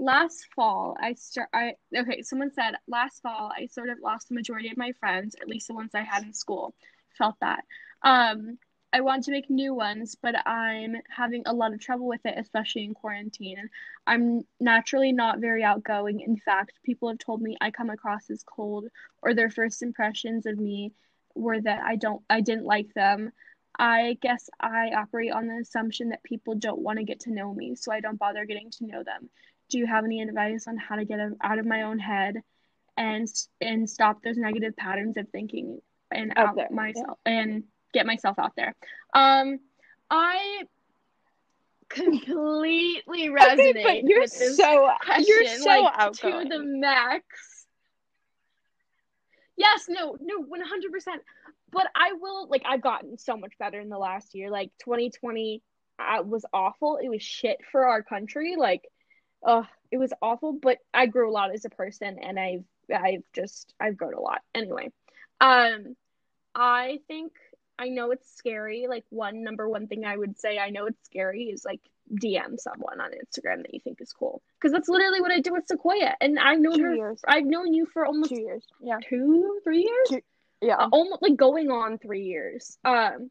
last fall, I start. I okay. Someone said last fall, I sort of lost the majority of my friends, at least the ones I had in school. Felt that. Um, I want to make new ones, but I'm having a lot of trouble with it, especially in quarantine. I'm naturally not very outgoing. In fact, people have told me I come across as cold, or their first impressions of me were that I don't I didn't like them. I guess I operate on the assumption that people don't want to get to know me, so I don't bother getting to know them. Do you have any advice on how to get out of my own head and and stop those negative patterns of thinking and Out out myself and get myself out there? Um, I completely resonate Okay, but you're with this so you're so like outgoing. to the max. Yes, no, no, one hundred percent. But I will like I've gotten so much better in the last year. Like 2020 uh, was awful. It was shit for our country. Like, uh, it was awful. But I grew a lot as a person, and I've I've just I've grown a lot. Anyway, um, I think I know it's scary. Like one number one thing I would say I know it's scary is like DM someone on Instagram that you think is cool because that's literally what I did with Sequoia, and I've known Two her. years. I've known you for almost Two years. Yeah. two, three years. Two- Yeah. Uh, almost like going on three years. Um,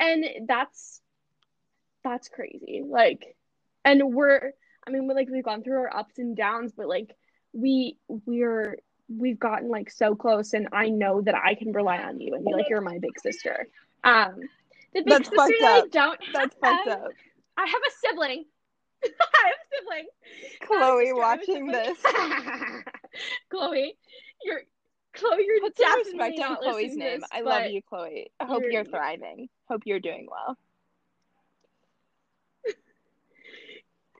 and that's that's crazy. Like, and we're I mean, we're like we've gone through our ups and downs, but like we we're we've gotten like so close, and I know that I can rely on you, and you're like you're my big sister. Um, the big That's sister that I don't That's have. fucked up. I have a sibling. I have a sibling. Chloe sister, I have a watching this. Chloe, you're Chloe, you're Put definitely respect on not Chloe's name. this, I love you, Chloe. I hope you're- you're thriving. Hope you're doing well.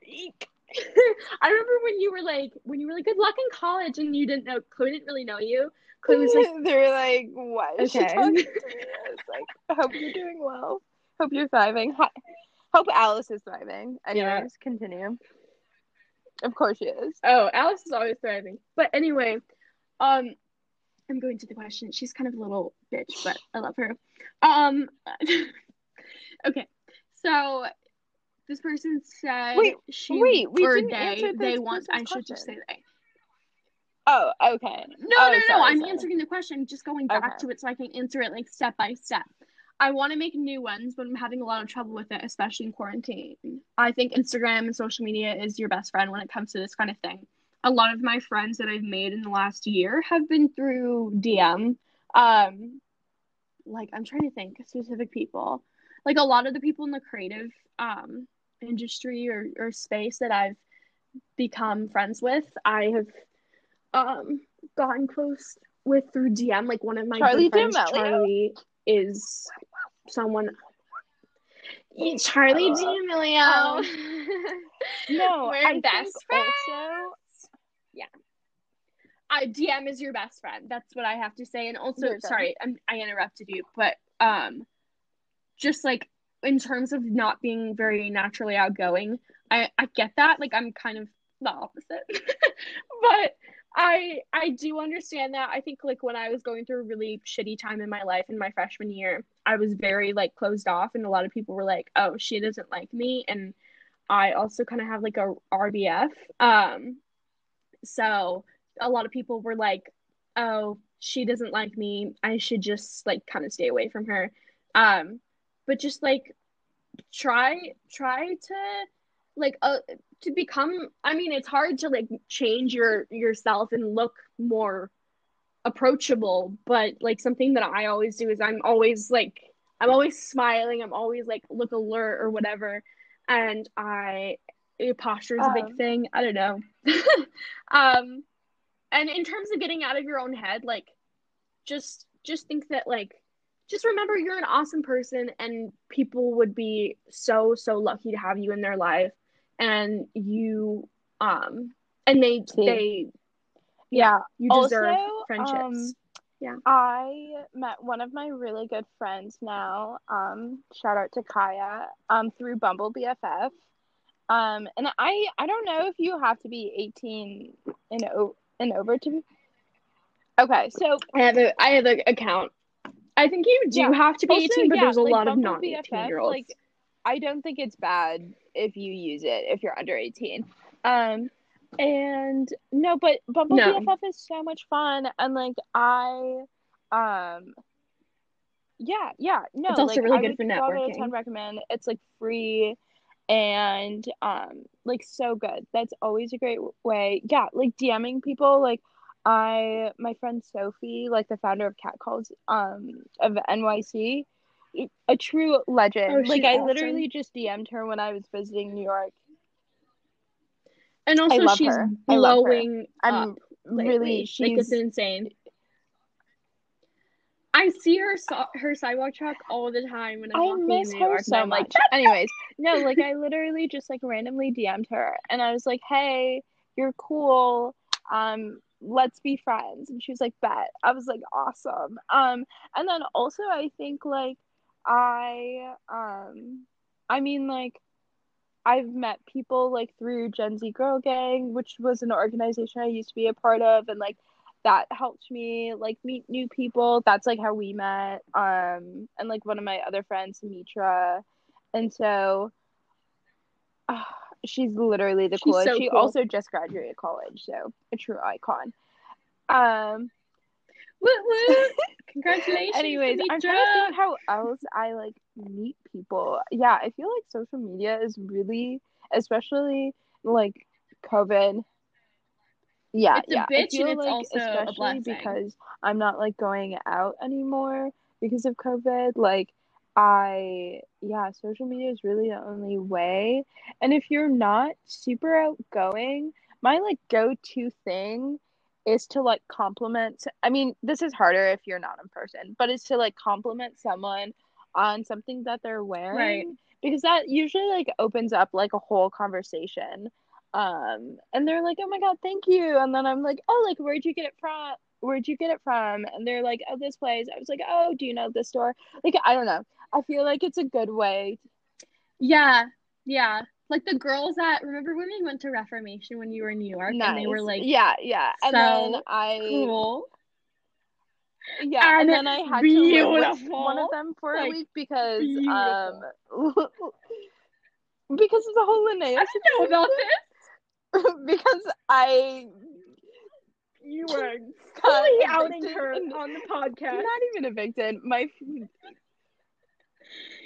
Eek. I remember when you were like, when you were like, good luck in college, and you didn't know, Chloe didn't really know you. Chloe was like, they were like, "What is she Okay. talking to me?" I was like, "I hope you're doing well. Hope you're thriving. Hi- Hope Alice is thriving." Anyways, Yeah. continue. Of course she is. oh, Alice is always thriving. But anyway, um, I'm going to the question. She's kind of a little bitch, but I love her. Um, okay, so this person said Wait, she wait, we or didn't they they want. I should just say they. Oh, okay. No, Oh, no, no, sorry, I'm sorry. answering the question. Just going back Okay. to it so I can answer it like step by step. I want to make new ones, but I'm having a lot of trouble with it, especially in quarantine. I think Instagram and social media is your best friend when it comes to this kind of thing. A lot of my friends that I've made in the last year have been through DM. Um, like I'm trying to think specific people. Like a lot of the people in the creative um industry or, or space that I've become friends with, I have um gotten close with through DM. Like one of my Charli good friends, D'Amelio? Charlie, is someone. Charlie Uh, D'Amelio. No, We're I best friends. also yeah. I DM is your best friend. That's what I have to say. And also, You're sorry, I'm, I interrupted you, but um, just like in terms of not being very naturally outgoing, I I get that. Like I'm kind of the opposite, but I I do understand that. I think like when I was going through a really shitty time in my life in my freshman year, I was very like closed off, and a lot of people were like, "Oh, she doesn't like me," and I also kind of have like a RBF. Um, so a lot of people were like, "Oh, she doesn't like me. I should just like kind of stay away from her." Um, but just like try try to like uh to become I mean, it's hard to like change your yourself and look more approachable, but like something that I always do is I'm always like I'm always smiling, I'm always like look alert or whatever. And I posture is a big Um, thing. I don't know. um and in terms of getting out of your own head, like just just think that like just remember you're an awesome person and people would be so so lucky to have you in their life and you um and they See. they yeah. you deserve Also, friendships. um, I met one of my really good friends now. Um, shout out to Kaya. Um, through Bumble BFF. Um, and I I don't know if you have to be eighteen and o- and over to. Okay, so I have a I have an account. I think you do Yeah. have to be Also, 18, but yeah, there's a like, lot of non 18 BFF, year olds. like, I don't think it's bad if you use it if you're under 18. Um and no, but Bumble No. BFF is so much fun and like I um yeah, yeah, no, It's also like, really I good for 12 out of networking. 10 recommend. It's like free and um like so good. That's always a great way. Yeah, like DMing people like I my friend Sophie, like the founder of Catcalls um of NYC, a true legend. Oh, like I awesome. literally just DM'd her when I was visiting New York. and also she's her. I love her. blowing I'm up lately. really like she's it's insane. I see her her sidewalk truck all the time when I'm I walking miss in New York, so I'm like, much. Anyways, no, like I literally just like randomly DM'd her and I was like, "Hey, you're cool. Um, let's be friends." And she was like, "Bet." I was like, "Awesome." Um, and then also I think like I um I mean like I've met people like through Gen Z Girl Gang, which was an organization I used to be a part of and like that helped me like meet new people. That's like how we met. Um and like one of my other friends, Mitra. And so ah, she's literally the coolest. so she cool. also just graduated college, so a true icon. Um Woot woot! Congratulations, Anyways, I'm trying to think how else I like meet people. Yeah, I feel like social media is really, especially like COVID. Yeah, It's a yeah. bitch I feel it's like also especially because I'm not like going out anymore because of COVID. Like I, yeah, social media is really the only way. And if you're not super outgoing, my like go-to thing is to like compliment I mean, this is harder if you're not in person, but it's to like compliment someone on something that they're wearing Right. because that usually like opens up like a whole conversation. Um and they're like, "Oh my god, thank you." And then I'm like, "Oh, like where'd you get it from?" Where'd you get it from? And they're like, oh, this place. I was like, oh, do you know this store? Like, I don't know. I feel like it's a good way Yeah, yeah. Like the girls that remember when we went to Reformation when you were in New York and they were like yeah, yeah. And then I cool. yeah, and and then I had to live with one of them for a week because beautiful. um because of the whole I Linnea didn't know about this. because I You were fully outing her on the podcast. not even evicted. My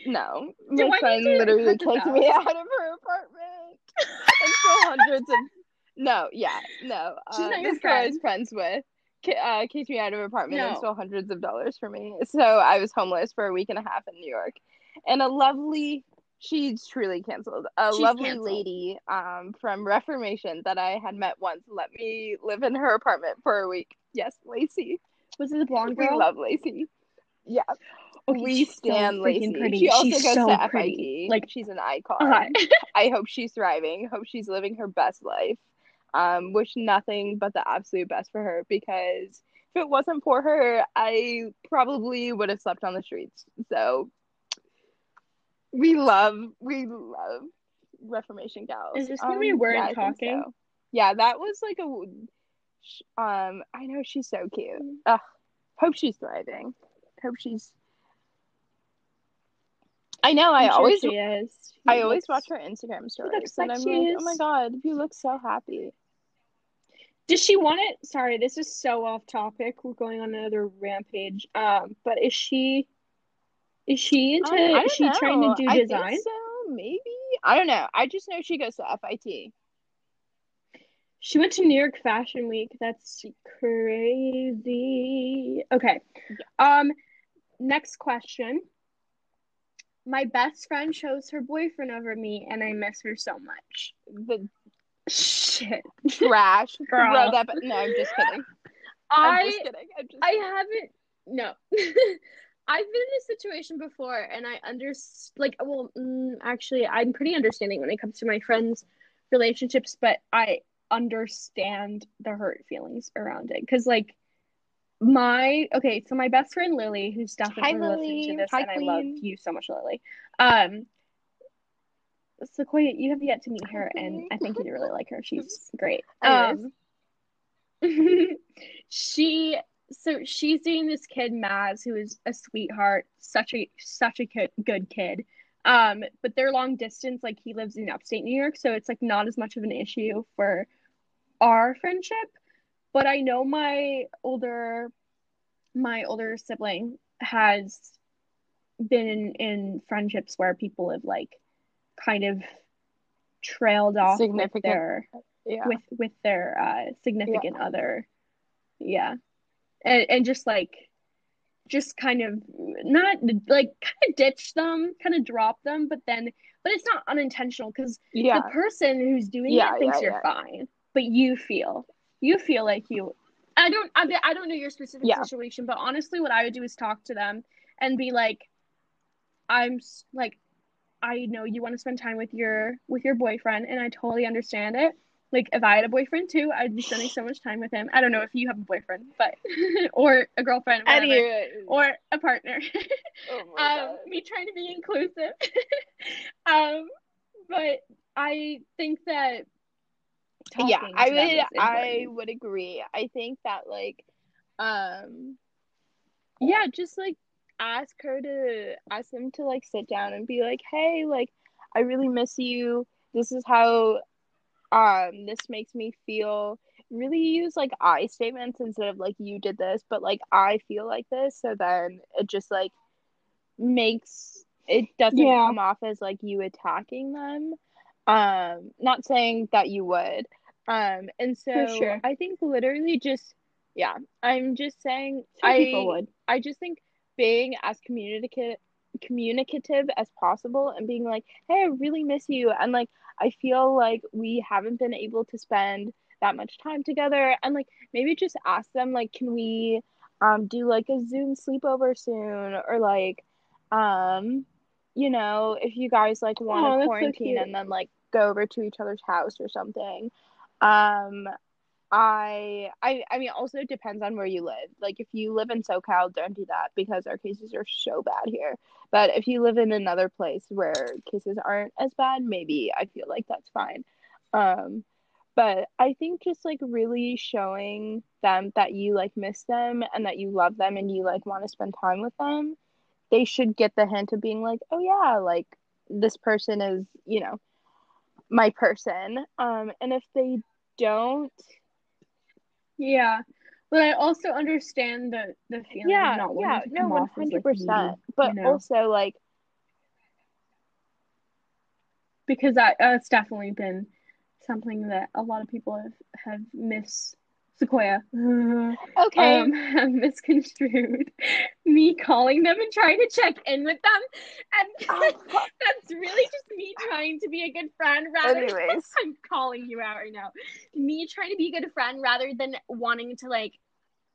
no, my friend literally kicked me out? of her apartment and stole hundreds of. No, yeah, no. She's uh, not your this girl I was friends with uh, kicked me out of her apartment and No. stole hundreds of dollars from me. So I was homeless for a week and a half in New York, and a lovely. She's truly canceled. A She's lovely canceled. lady um, from Reformation that I had met once let me live in her apartment for a week. Yes, Lacey. Was it the blonde girl? We love Lacey. Yeah. Okay, we so stand Lacey. pretty. She also She's goes so to FIT. pretty. Like Like- she's an icon. Uh, I hope she's thriving. Hope she's living her best life. Um, wish nothing but the absolute best for her because if it wasn't for her, I probably would have slept on the streets. So we love we love Reformation gals. Is this when we weren't yeah, talking? so. Yeah, that was like a um I know she's so cute. Ugh, hope she's thriving. Hope she's I know, I I'm sure always she is. She I always watch her Instagram stories looks and like I'm she like, oh my god, you look so happy. Does she want it? Sorry, this is so off topic. We're going on another rampage. Um, but is she is she into Um, I don't is she trying to do I design? think so, maybe. I don't know. I just know she goes to FIT. She went to New York Fashion Week. That's crazy. Okay. Um, next question. My best friend chose her boyfriend over me, and I miss her so much. The Shit. trash. Girl. Throw that. No, I'm just kidding. I'm I just kidding. I'm just I kidding. haven't. No, I've been in this situation before, and I under like. Well, mm, actually, I'm pretty understanding when it comes to my friends' relationships, but I understand the hurt feelings around it because, like, my okay. So my best friend Lily, who's definitely listening Lily. to this, Hi, and I love you so much, Lily. Um. Sequoia, you have yet to meet her, and. I think you'd really like her. She's great. Um, she so she's dating this kid Maz who is a sweetheart such a such a good, good kid um but they're long distance like he lives in upstate New York so it's like not as much of an issue for our friendship but I know my older my older sibling has been in, in friendships where people have like kind of trailed off with their Yeah. with with their uh significant other. Yeah. And and just like just kind of not like kind of ditch them kind of drop them but then but it's not unintentional because yeah. the person who's doing Yeah, it thinks yeah, you're fine but you feel you feel like you i don't i, I don't know your specific Yeah. situation but honestly what i would do is talk to them and be like i'm like i know you want to spend time with your with your boyfriend and i totally understand it. Like if i had a boyfriend too i'd be spending so much time with him. I don't know if you have a boyfriend but or a girlfriend whatever, Anyway. or a partner. Oh um me trying to be inclusive. Um but i think that yeah i would i would agree. I think that like um yeah just like ask her to ask them to like sit down and be like hey like i really miss you. This is how um this makes me feel. Really use like i statements instead of like you did this but like i feel like this. So then it just like makes it doesn't Yeah. come off as like you attacking them um not saying that you would um and so sure. i think literally just yeah i'm just saying Some i people would i just think being as communicative communicative as possible and being like hey i really miss you and like i feel like we haven't been able to spend that much time together and like maybe just ask them like can we um do like a zoom sleepover soon or like um you know if you guys like want to so quarantine cute. and then like go over to each other's house or something um I I I mean also it depends on where you live. Like if you live in SoCal, don't do that because our cases are so bad here. But if you live in another place where cases aren't as bad, maybe I feel like that's fine. Um but I think just like really showing them that you like miss them and that you love them and you like want to spend time with them, they should get the hint of being like, "Oh yeah, like this person is, you know, my person." Um and if they don't Yeah. But I also understand the the feeling yeah not yeah no one hundred percent but you know? also like because that that's definitely been something that a lot of people have have mis Sequoia. Okay. Um have misconstrued me calling them and trying to check in with them. And Oh, that's really just me trying to be a good friend rather anyways. I'm calling you out right now. Me trying to be a good friend rather than wanting to like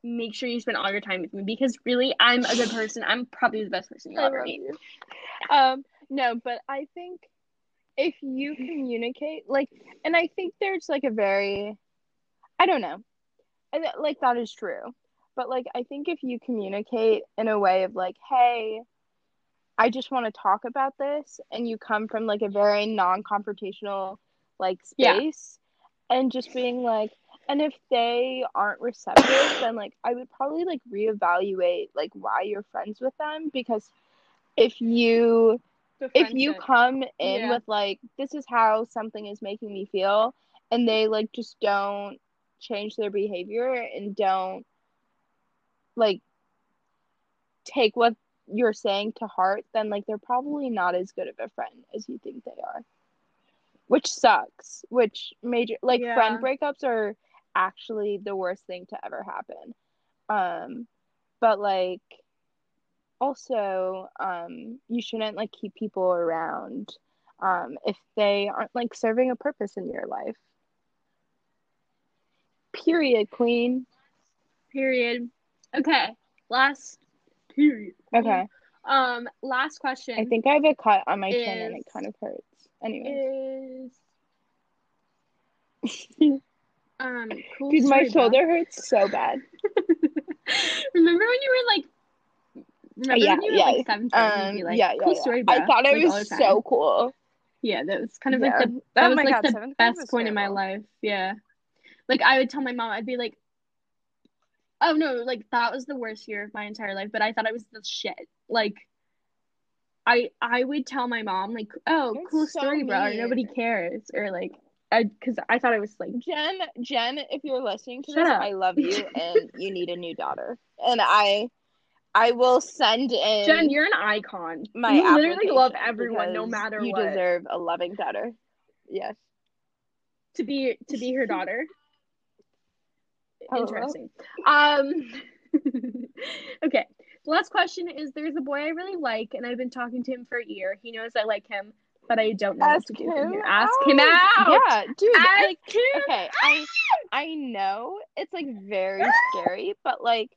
make sure you spend all your time with me because really I'm a good person. I'm probably the best person you'll ever meet. um no but I think if you communicate like and I think there's like a very I don't know Th- like that is true but like I think if you communicate in a way of like hey I just want to talk about this and you come from like a very non-confrontational like Yeah. space and just being like and if they aren't receptive then like I would probably like reevaluate like why you're friends with them because if you if you come in Yeah. with like this is how something is making me feel and they like just don't change their behavior and don't like take what you're saying to heart then like they're probably not as good of a friend as you think they are. Which sucks. Which major like Yeah. friend breakups are actually the worst thing to ever happen. Um but like also um you shouldn't like keep people around um if they aren't like serving a purpose in your life period queen Period. Okay. Last period. okay Um last question i think i have a cut on my chin and it kind of hurts anyway is um cool dude my story, bro. shoulder hurts so bad Remember when you were like remember yeah when you were yeah like 17 you'd um be like yeah yeah, cool yeah. story bro i thought it like, was so cool Yeah, that was kind of Yeah. like the that Oh was like God, the best point in my life. Yeah. Like I would tell my mom, I'd be like, "Oh no, like that was the worst year of my entire life, but I thought it was the shit." Like I I would tell my mom like, "Oh, You're cool so story, bro. Nobody cares." Or like I cuz I thought I was like jen jen if you're listening to Shut this up. i love you and you need a new daughter and i i will send in Jen, you're an icon. my you literally love everyone no matter you what. deserve a loving daughter yes to be to be her daughter. Hello. Interesting. Um okay. The last question is there's a boy I really like and I've been talking to him for a year. He knows I like him, but I don't know what to do him. Ask out. him out. yeah dude Ask like him okay i i know it's like very scary but like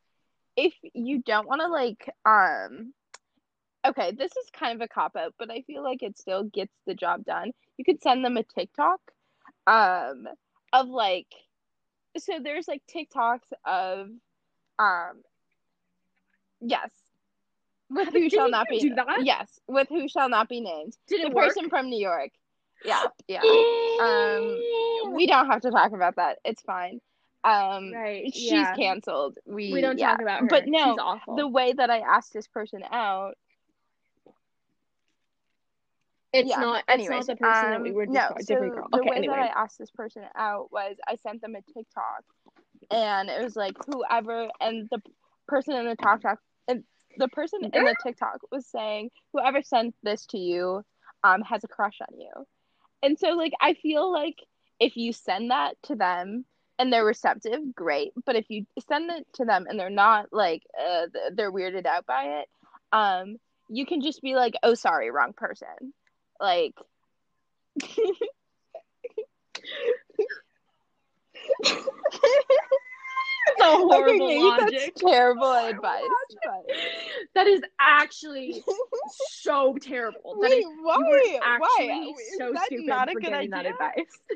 if you don't want to like um okay this is kind of a cop out but i feel like it still gets the job done you could send them a tiktok um of like so there's like tiktoks of um yes with who Did shall not be yes with who shall not be named Did the work? person from new york yeah yeah um we don't have to talk about that. It's fine. Um, Right, she's yeah. canceled. We we don't yeah. talk about her. But no, the way that I asked this person out. It's yeah, not it's not the person that we um, were no, so. The Okay, way anyway. that I asked this person out was I sent them a TikTok, and it was like whoever, and the person in the TikTok, and the person in the TikTok was saying whoever sent this to you, um, has a crush on you, and so like I feel like if you send that to them and they're receptive, great. But if you send it to them and they're not like uh, they're weirded out by it, um, you can just be like, "Oh, sorry, wrong person." Like, a horrible okay, logic. that's terrible advice. That is actually so terrible. That Wait, is why? why? Is so that stupid not a good idea? that advice.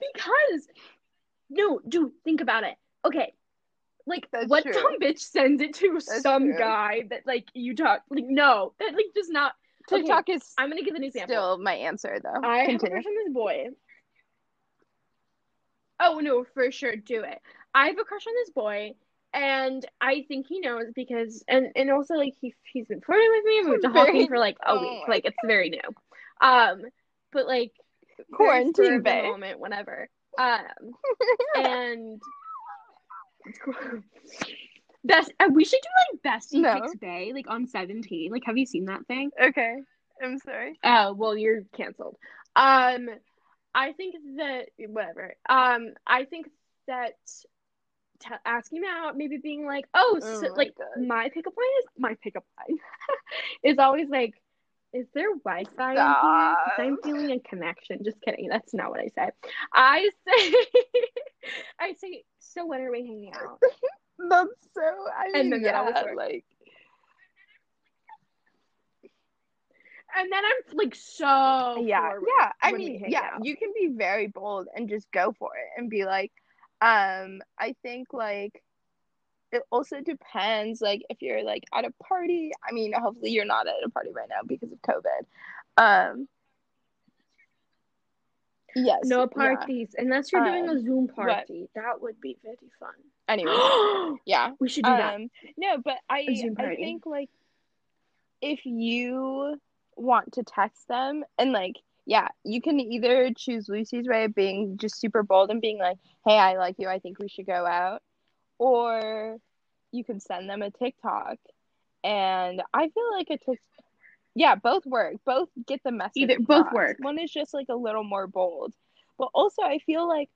because no, dude, think about it. Okay. Like That's what true. dumb bitch sends it to That's some true. guy that like you talk like no, that like does not Okay, TikTok is I'm gonna give an example. still my answer though. I have a crush on this boy. Oh no, for sure, do it. I have a crush on this boy, and I think he knows because, and and also like he he's been flirting with me. and We've been talking for like a week. Like it's very new. Um, but like Quarantine bae. moment, whenever. Um, and. Best. uh, we should do like bestie No. picks bay like on seventeen. Like, have you seen that thing? Okay. I'm sorry. Oh, well, you're canceled. Um, I think that whatever. Um, I think that t- asking him out, maybe being like, oh, Oh so, my like God. my pickup line is my pickup line is always like, is there Wi-Fi in here? 'Cause I'm feeling a connection. Just kidding. That's not what I say. I say, I say, so when are we hanging out? That's so. I mean, And then yeah, always works. like And then I'm like so yeah, yeah. I mean, yeah. out. You can be very bold and just go for it and be like, um, I think like it also depends like if you're like at a party. I mean, hopefully you're not at a party right now because of COVID. Um. Yes. No yeah. parties unless you're doing a Zoom party. That would be very fun. Anyway, yeah. we should do that. Um, no, but I I think like if you want to text them and like yeah, you can either choose Lucy's way of being just super bold and being like, "Hey, I like you. I think we should go out," or you can send them a TikTok. And I feel like a TikTok, yeah, both work. Both get the message. Either- both work. One is just like a little more bold, but also I feel like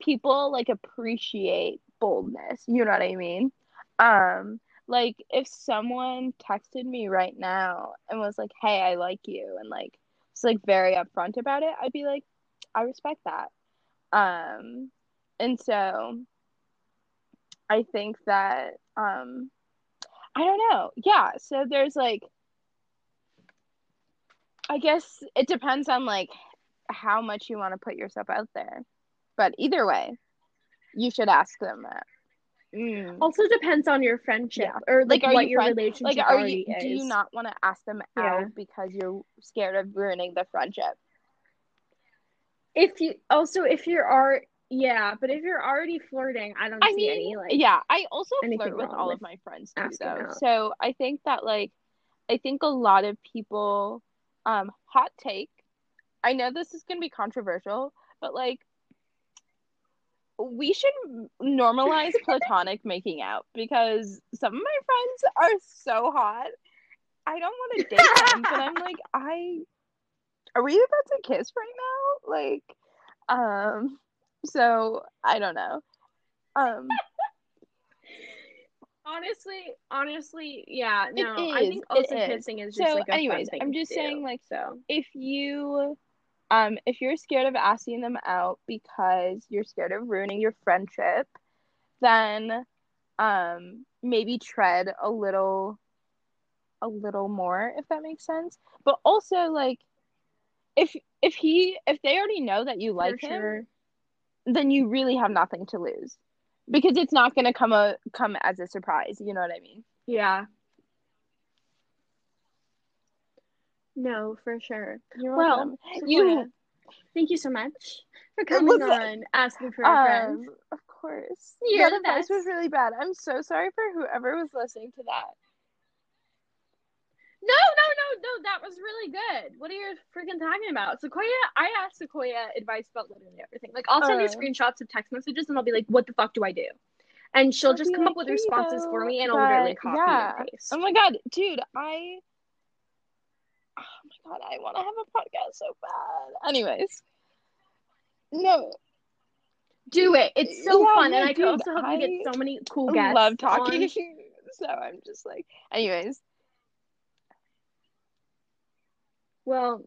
people like appreciate boldness. You know what I mean? Um, like if someone texted me right now and was like, "Hey, I like you," and like was like very upfront about it, I'd be like, "I respect that." Um, and so I think that um, I don't know. Yeah, so there's like, I guess it depends on like how much you want to put yourself out there, but either way, you should ask them that. Mm. Also depends on your friendship Yeah. or like, Like, are what you your friends- relationship Like, are already you? is. Do you not want to ask them Yeah. out because you're scared of ruining the friendship? If you also if you're are yeah, but if you're already flirting, I don't I see mean, any like yeah, I also flirt with all with of my friends too, though. out. So I think that like, I think a lot of people, um, hot take. I know this is gonna be controversial, but like, we should normalize platonic making out because some of my friends are so hot. I don't want to date them, but I'm like, I are we about to kiss right now? Like, um, so I don't know. Um, honestly, honestly, yeah, no. I think also is. kissing is just So, like a anyways, I'm just do, saying, like, so if you um if you're scared of asking them out because you're scared of ruining your friendship then um maybe tread a little a little more if that makes sense but also like if if he if they already know that you like for him sure. then you really have nothing to lose because it's not going to come a come as a surprise you know what i mean Yeah. No, for sure. you're Well, welcome. You, thank you so much for coming on, asking for a friend. Um, of course. You're that the advice was really bad. I'm so sorry for whoever was listening to that. No, no, no, no, that was really good. What are you freaking talking about? Sequoia, I asked Sequoia advice about literally everything. Like, I'll send her Uh. screenshots of text messages and I'll be like, what the fuck do I do? And she'll I'll just come like, up with responses go," for me and I'll literally copy yeah. and paste. Oh my god, dude, I Oh my god, I want to have a podcast so bad. Anyways. No, Do it. It's so Yeah, fun. no, and I can also help you get so many cool I guests. love talking. on- so I'm just like anyways. Well,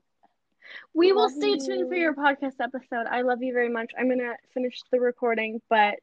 We will stay tuned for your podcast episode. I love you very much. I'm gonna finish the recording, but